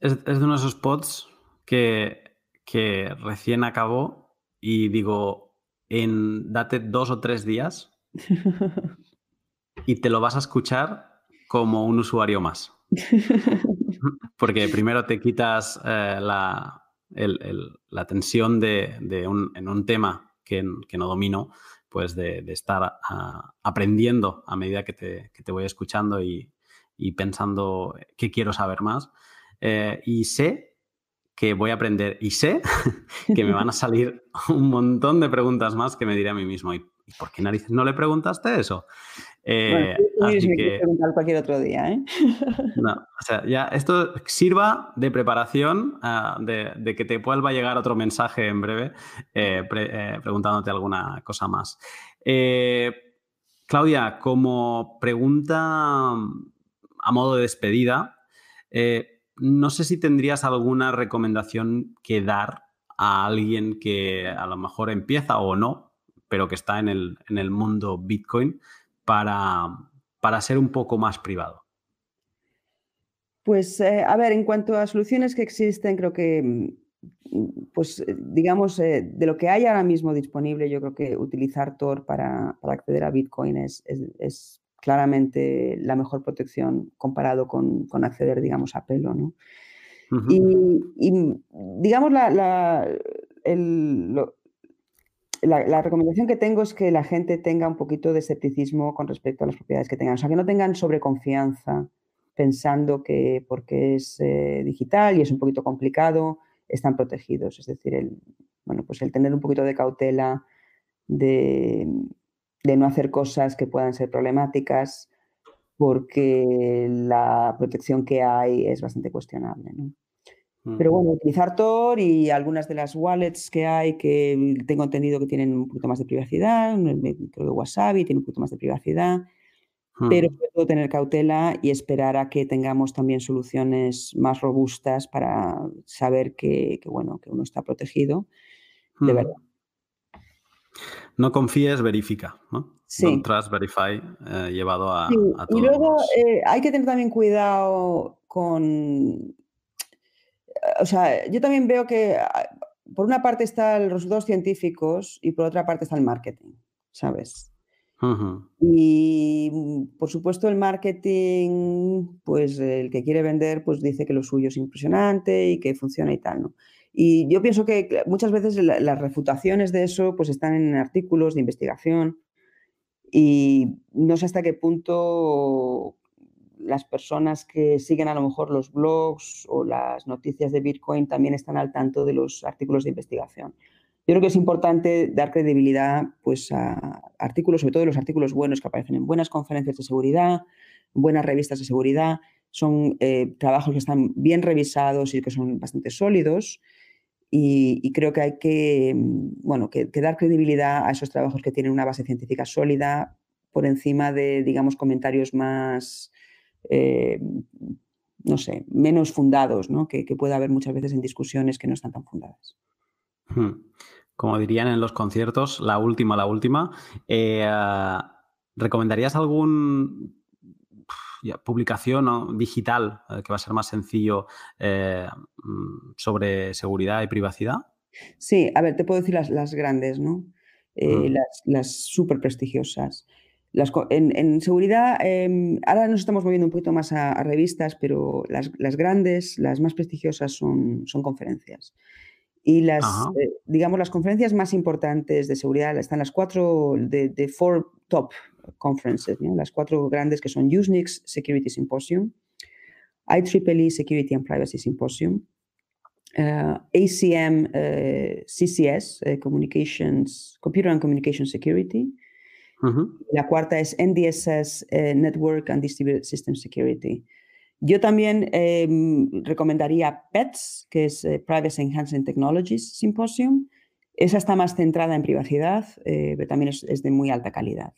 es, de uno de esos pods que, que recién acabó y digo, en date dos o tres días [LAUGHS] y te lo vas a escuchar como un usuario más. [LAUGHS] Porque primero te quitas eh, la, la tensión de, un, en un tema que, no domino, pues de, estar ah, aprendiendo a medida que te, voy escuchando y, pensando qué quiero saber más. Eh, y sé que voy a aprender y sé [LAUGHS] que me van a [LAUGHS] salir un montón de preguntas más que me diré a mí mismo. ¿Y, por qué narices no le preguntaste eso? Eh, así que... preguntar cualquier otro día, ¿eh? [LAUGHS] No, o sea, ya esto sirva de preparación ah, de, que te vuelva a llegar otro mensaje en breve eh, preguntándote alguna cosa más. Claudia, como pregunta a modo de despedida, no sé si tendrías alguna recomendación que dar a alguien que a lo mejor empieza o no, pero que está en el, en el mundo Bitcoin para, para, ser un poco más privado? Pues, eh, a ver, en cuanto a soluciones que existen, creo que, mm, pues, eh, digamos, eh, de lo que hay ahora mismo disponible, yo creo que utilizar Tor para, acceder a Bitcoin es, es, claramente la mejor protección comparado con, con acceder, digamos, a pelo, ¿no? y, digamos, la, la, la, recomendación que tengo es que la gente tenga un poquito de escepticismo con respecto a las propiedades que tengan. O sea, que no tengan sobreconfianza pensando que porque es eh, digital y es un poquito complicado, están protegidos. Es decir, el, bueno, pues el tener un poquito de cautela de, de no hacer cosas que puedan ser problemáticas porque la protección que hay es bastante cuestionable. ¿no? Pero bueno, utilizar Tor y algunas de las wallets que hay que tengo entendido que tienen un poquito más de privacidad, creo que Wasabi tiene un poquito más de privacidad, pero puedo tener cautela y esperar a que tengamos también soluciones más robustas para saber que, bueno, que uno está protegido de verdad. No confíes, verifica, ¿no? Sí. trust, verify, eh, llevado a, Y luego eh, hay que tener también cuidado con o sea, yo también veo que ah, por una parte están los resultados científicos y por otra parte está el marketing, ¿sabes? Y mm, por supuesto el marketing, pues el que quiere vender, pues dice que lo suyo es impresionante y que funciona y tal, ¿no? Y yo pienso que muchas veces las refutaciones de eso pues están en artículos de investigación y no sé hasta qué punto las personas que siguen a lo mejor los blogs o las noticias de Bitcoin también están al tanto de los artículos de investigación. Yo creo que es importante dar credibilidad pues, a artículos, sobre todo los artículos buenos que aparecen en buenas conferencias de seguridad, buenas revistas de seguridad. Son eh, trabajos que están bien revisados y que son bastante sólidos. Y, creo que hay que, bueno, que, que, dar credibilidad a esos trabajos que tienen una base científica sólida por encima de, digamos, comentarios más eh, no sé, menos fundados, ¿no? Que, puede haber muchas veces en discusiones que no están tan fundadas. Hmm. Como dirían en los conciertos, la última, la última. Eh, ¿Recomendarías algún publicación digital eh, que va a ser más sencillo mm, sobre seguridad y privacidad? Sí, a ver, te puedo decir las, grandes, ¿no? Hmm. Las, las súper prestigiosas en, seguridad, em, ahora nos estamos moviendo un poquito más a, revistas, pero las, grandes, las más prestigiosas son, son conferencias. Y las, eh, digamos, las conferencias más importantes de seguridad están las cuatro, de, de four top conferences, las cuatro grandes que son Usenix Security Symposium, IEEE Security and Privacy Symposium, eh, ACM eh, CCS, Communications, Computer and Communication Security, la cuarta es NDSS, eh, Network and Distributed System Security. Yo también em, recomendaría PETS, que es eh, Privacy Enhancing Technologies Symposium. Esa está más centrada en privacidad, eh, pero también es, de muy alta calidad.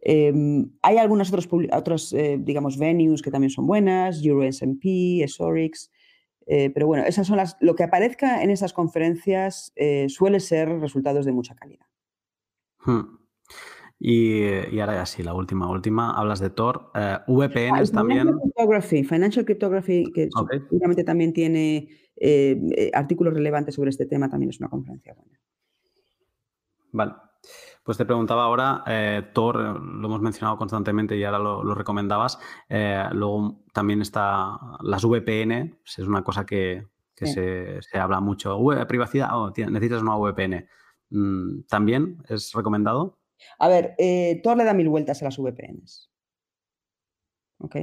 Em, hay algunas otras, otros, digamos, venues que también son buenas, EuroSMP, ESORIX, pero bueno, esas son las, lo que aparezca en esas conferencias suele ser resultados de mucha calidad. Hmm. Y, y, ahora ya sí, la última, última, hablas de Tor. Eh, VPNs también. Cryptography, Financial Cryptography, que seguramente también tiene eh, eh, artículos relevantes sobre este tema, también es una conferencia buena. Vale. Pues te preguntaba ahora, Tor, lo hemos mencionado constantemente y ahora lo, recomendabas. luego también está las VPN, es una cosa que, se, se, habla mucho. privacidad, oh, necesitas una VPN. Mm, ¿También es recomendado? A ver, eh, Tor le da mil vueltas a las VPNs. ¿Ok?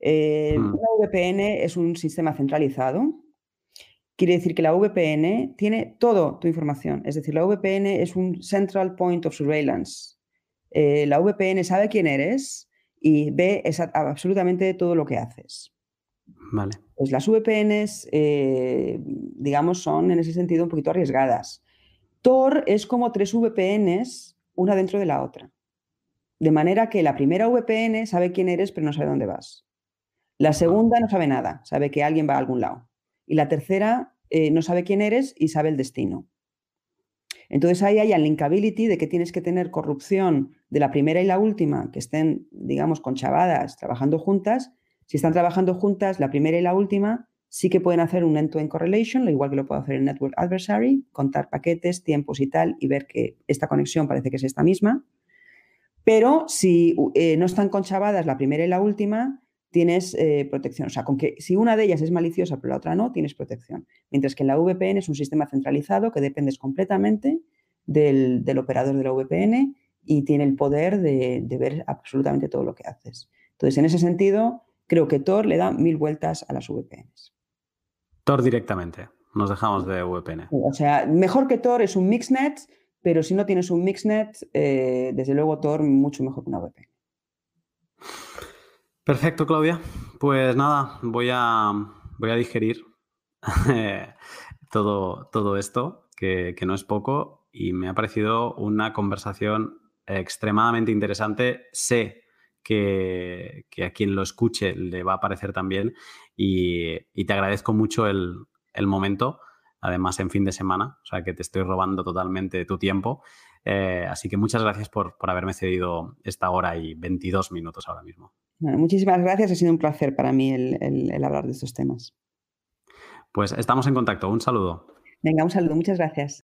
Eh, mm. Una VPN es un sistema centralizado. Quiere decir que la VPN tiene toda tu información. Es decir, la VPN es un Central Point of Surveillance. eh, la VPN sabe quién eres y ve absolutamente todo lo que haces. Vale. Pues las VPNs, eh, digamos, son en ese sentido un poquito arriesgadas. Tor es como tres VPNs, una dentro de la otra. De manera que la primera VPN sabe quién eres, pero no sabe dónde vas. La segunda no sabe nada, sabe que alguien va a algún lado. Y la tercera eh, no sabe quién eres y sabe el destino. Entonces ahí hay linkability de que tienes que tener corrupción de la primera y la última, que estén, digamos, conchavadas, trabajando juntas. Si están trabajando juntas, la primera y la última sí que pueden hacer un end-to-end correlation, lo igual que lo puedo hacer en Network Adversary, contar paquetes, tiempos y tal, y ver que esta conexión parece que es esta misma. Pero si eh, no están conchavadas la primera y la última, tienes eh, protección. O sea, con que si una de ellas es maliciosa pero la otra no, tienes protección. Mientras que en la VPN es un sistema centralizado que dependes completamente del, operador de la VPN y tiene el poder de, ver absolutamente todo lo que haces. Entonces, en ese sentido, creo que Tor le da mil vueltas a las VPNs. Tor directamente. Nos dejamos de VPN. O sea, mejor que Tor es un mixnet, pero si no tienes un mixnet, eh, desde luego Tor mucho mejor que una VPN. Perfecto, Claudia. Pues nada, voy a, voy a digerir [LAUGHS] todo, todo esto, que, no es poco, y me ha parecido una conversación extremadamente interesante. Sé que, a quien lo escuche le va a parecer también y, te agradezco mucho el, momento, además en fin de semana, o sea que te estoy robando totalmente tu tiempo. Eh, así que muchas gracias por, por haberme cedido esta hora y 22 minutos ahora mismo muchísimas gracias, ha sido un placer para mí el hablar de estos temas. Pues estamos en contacto, un saludo. Venga, un saludo, muchas gracias.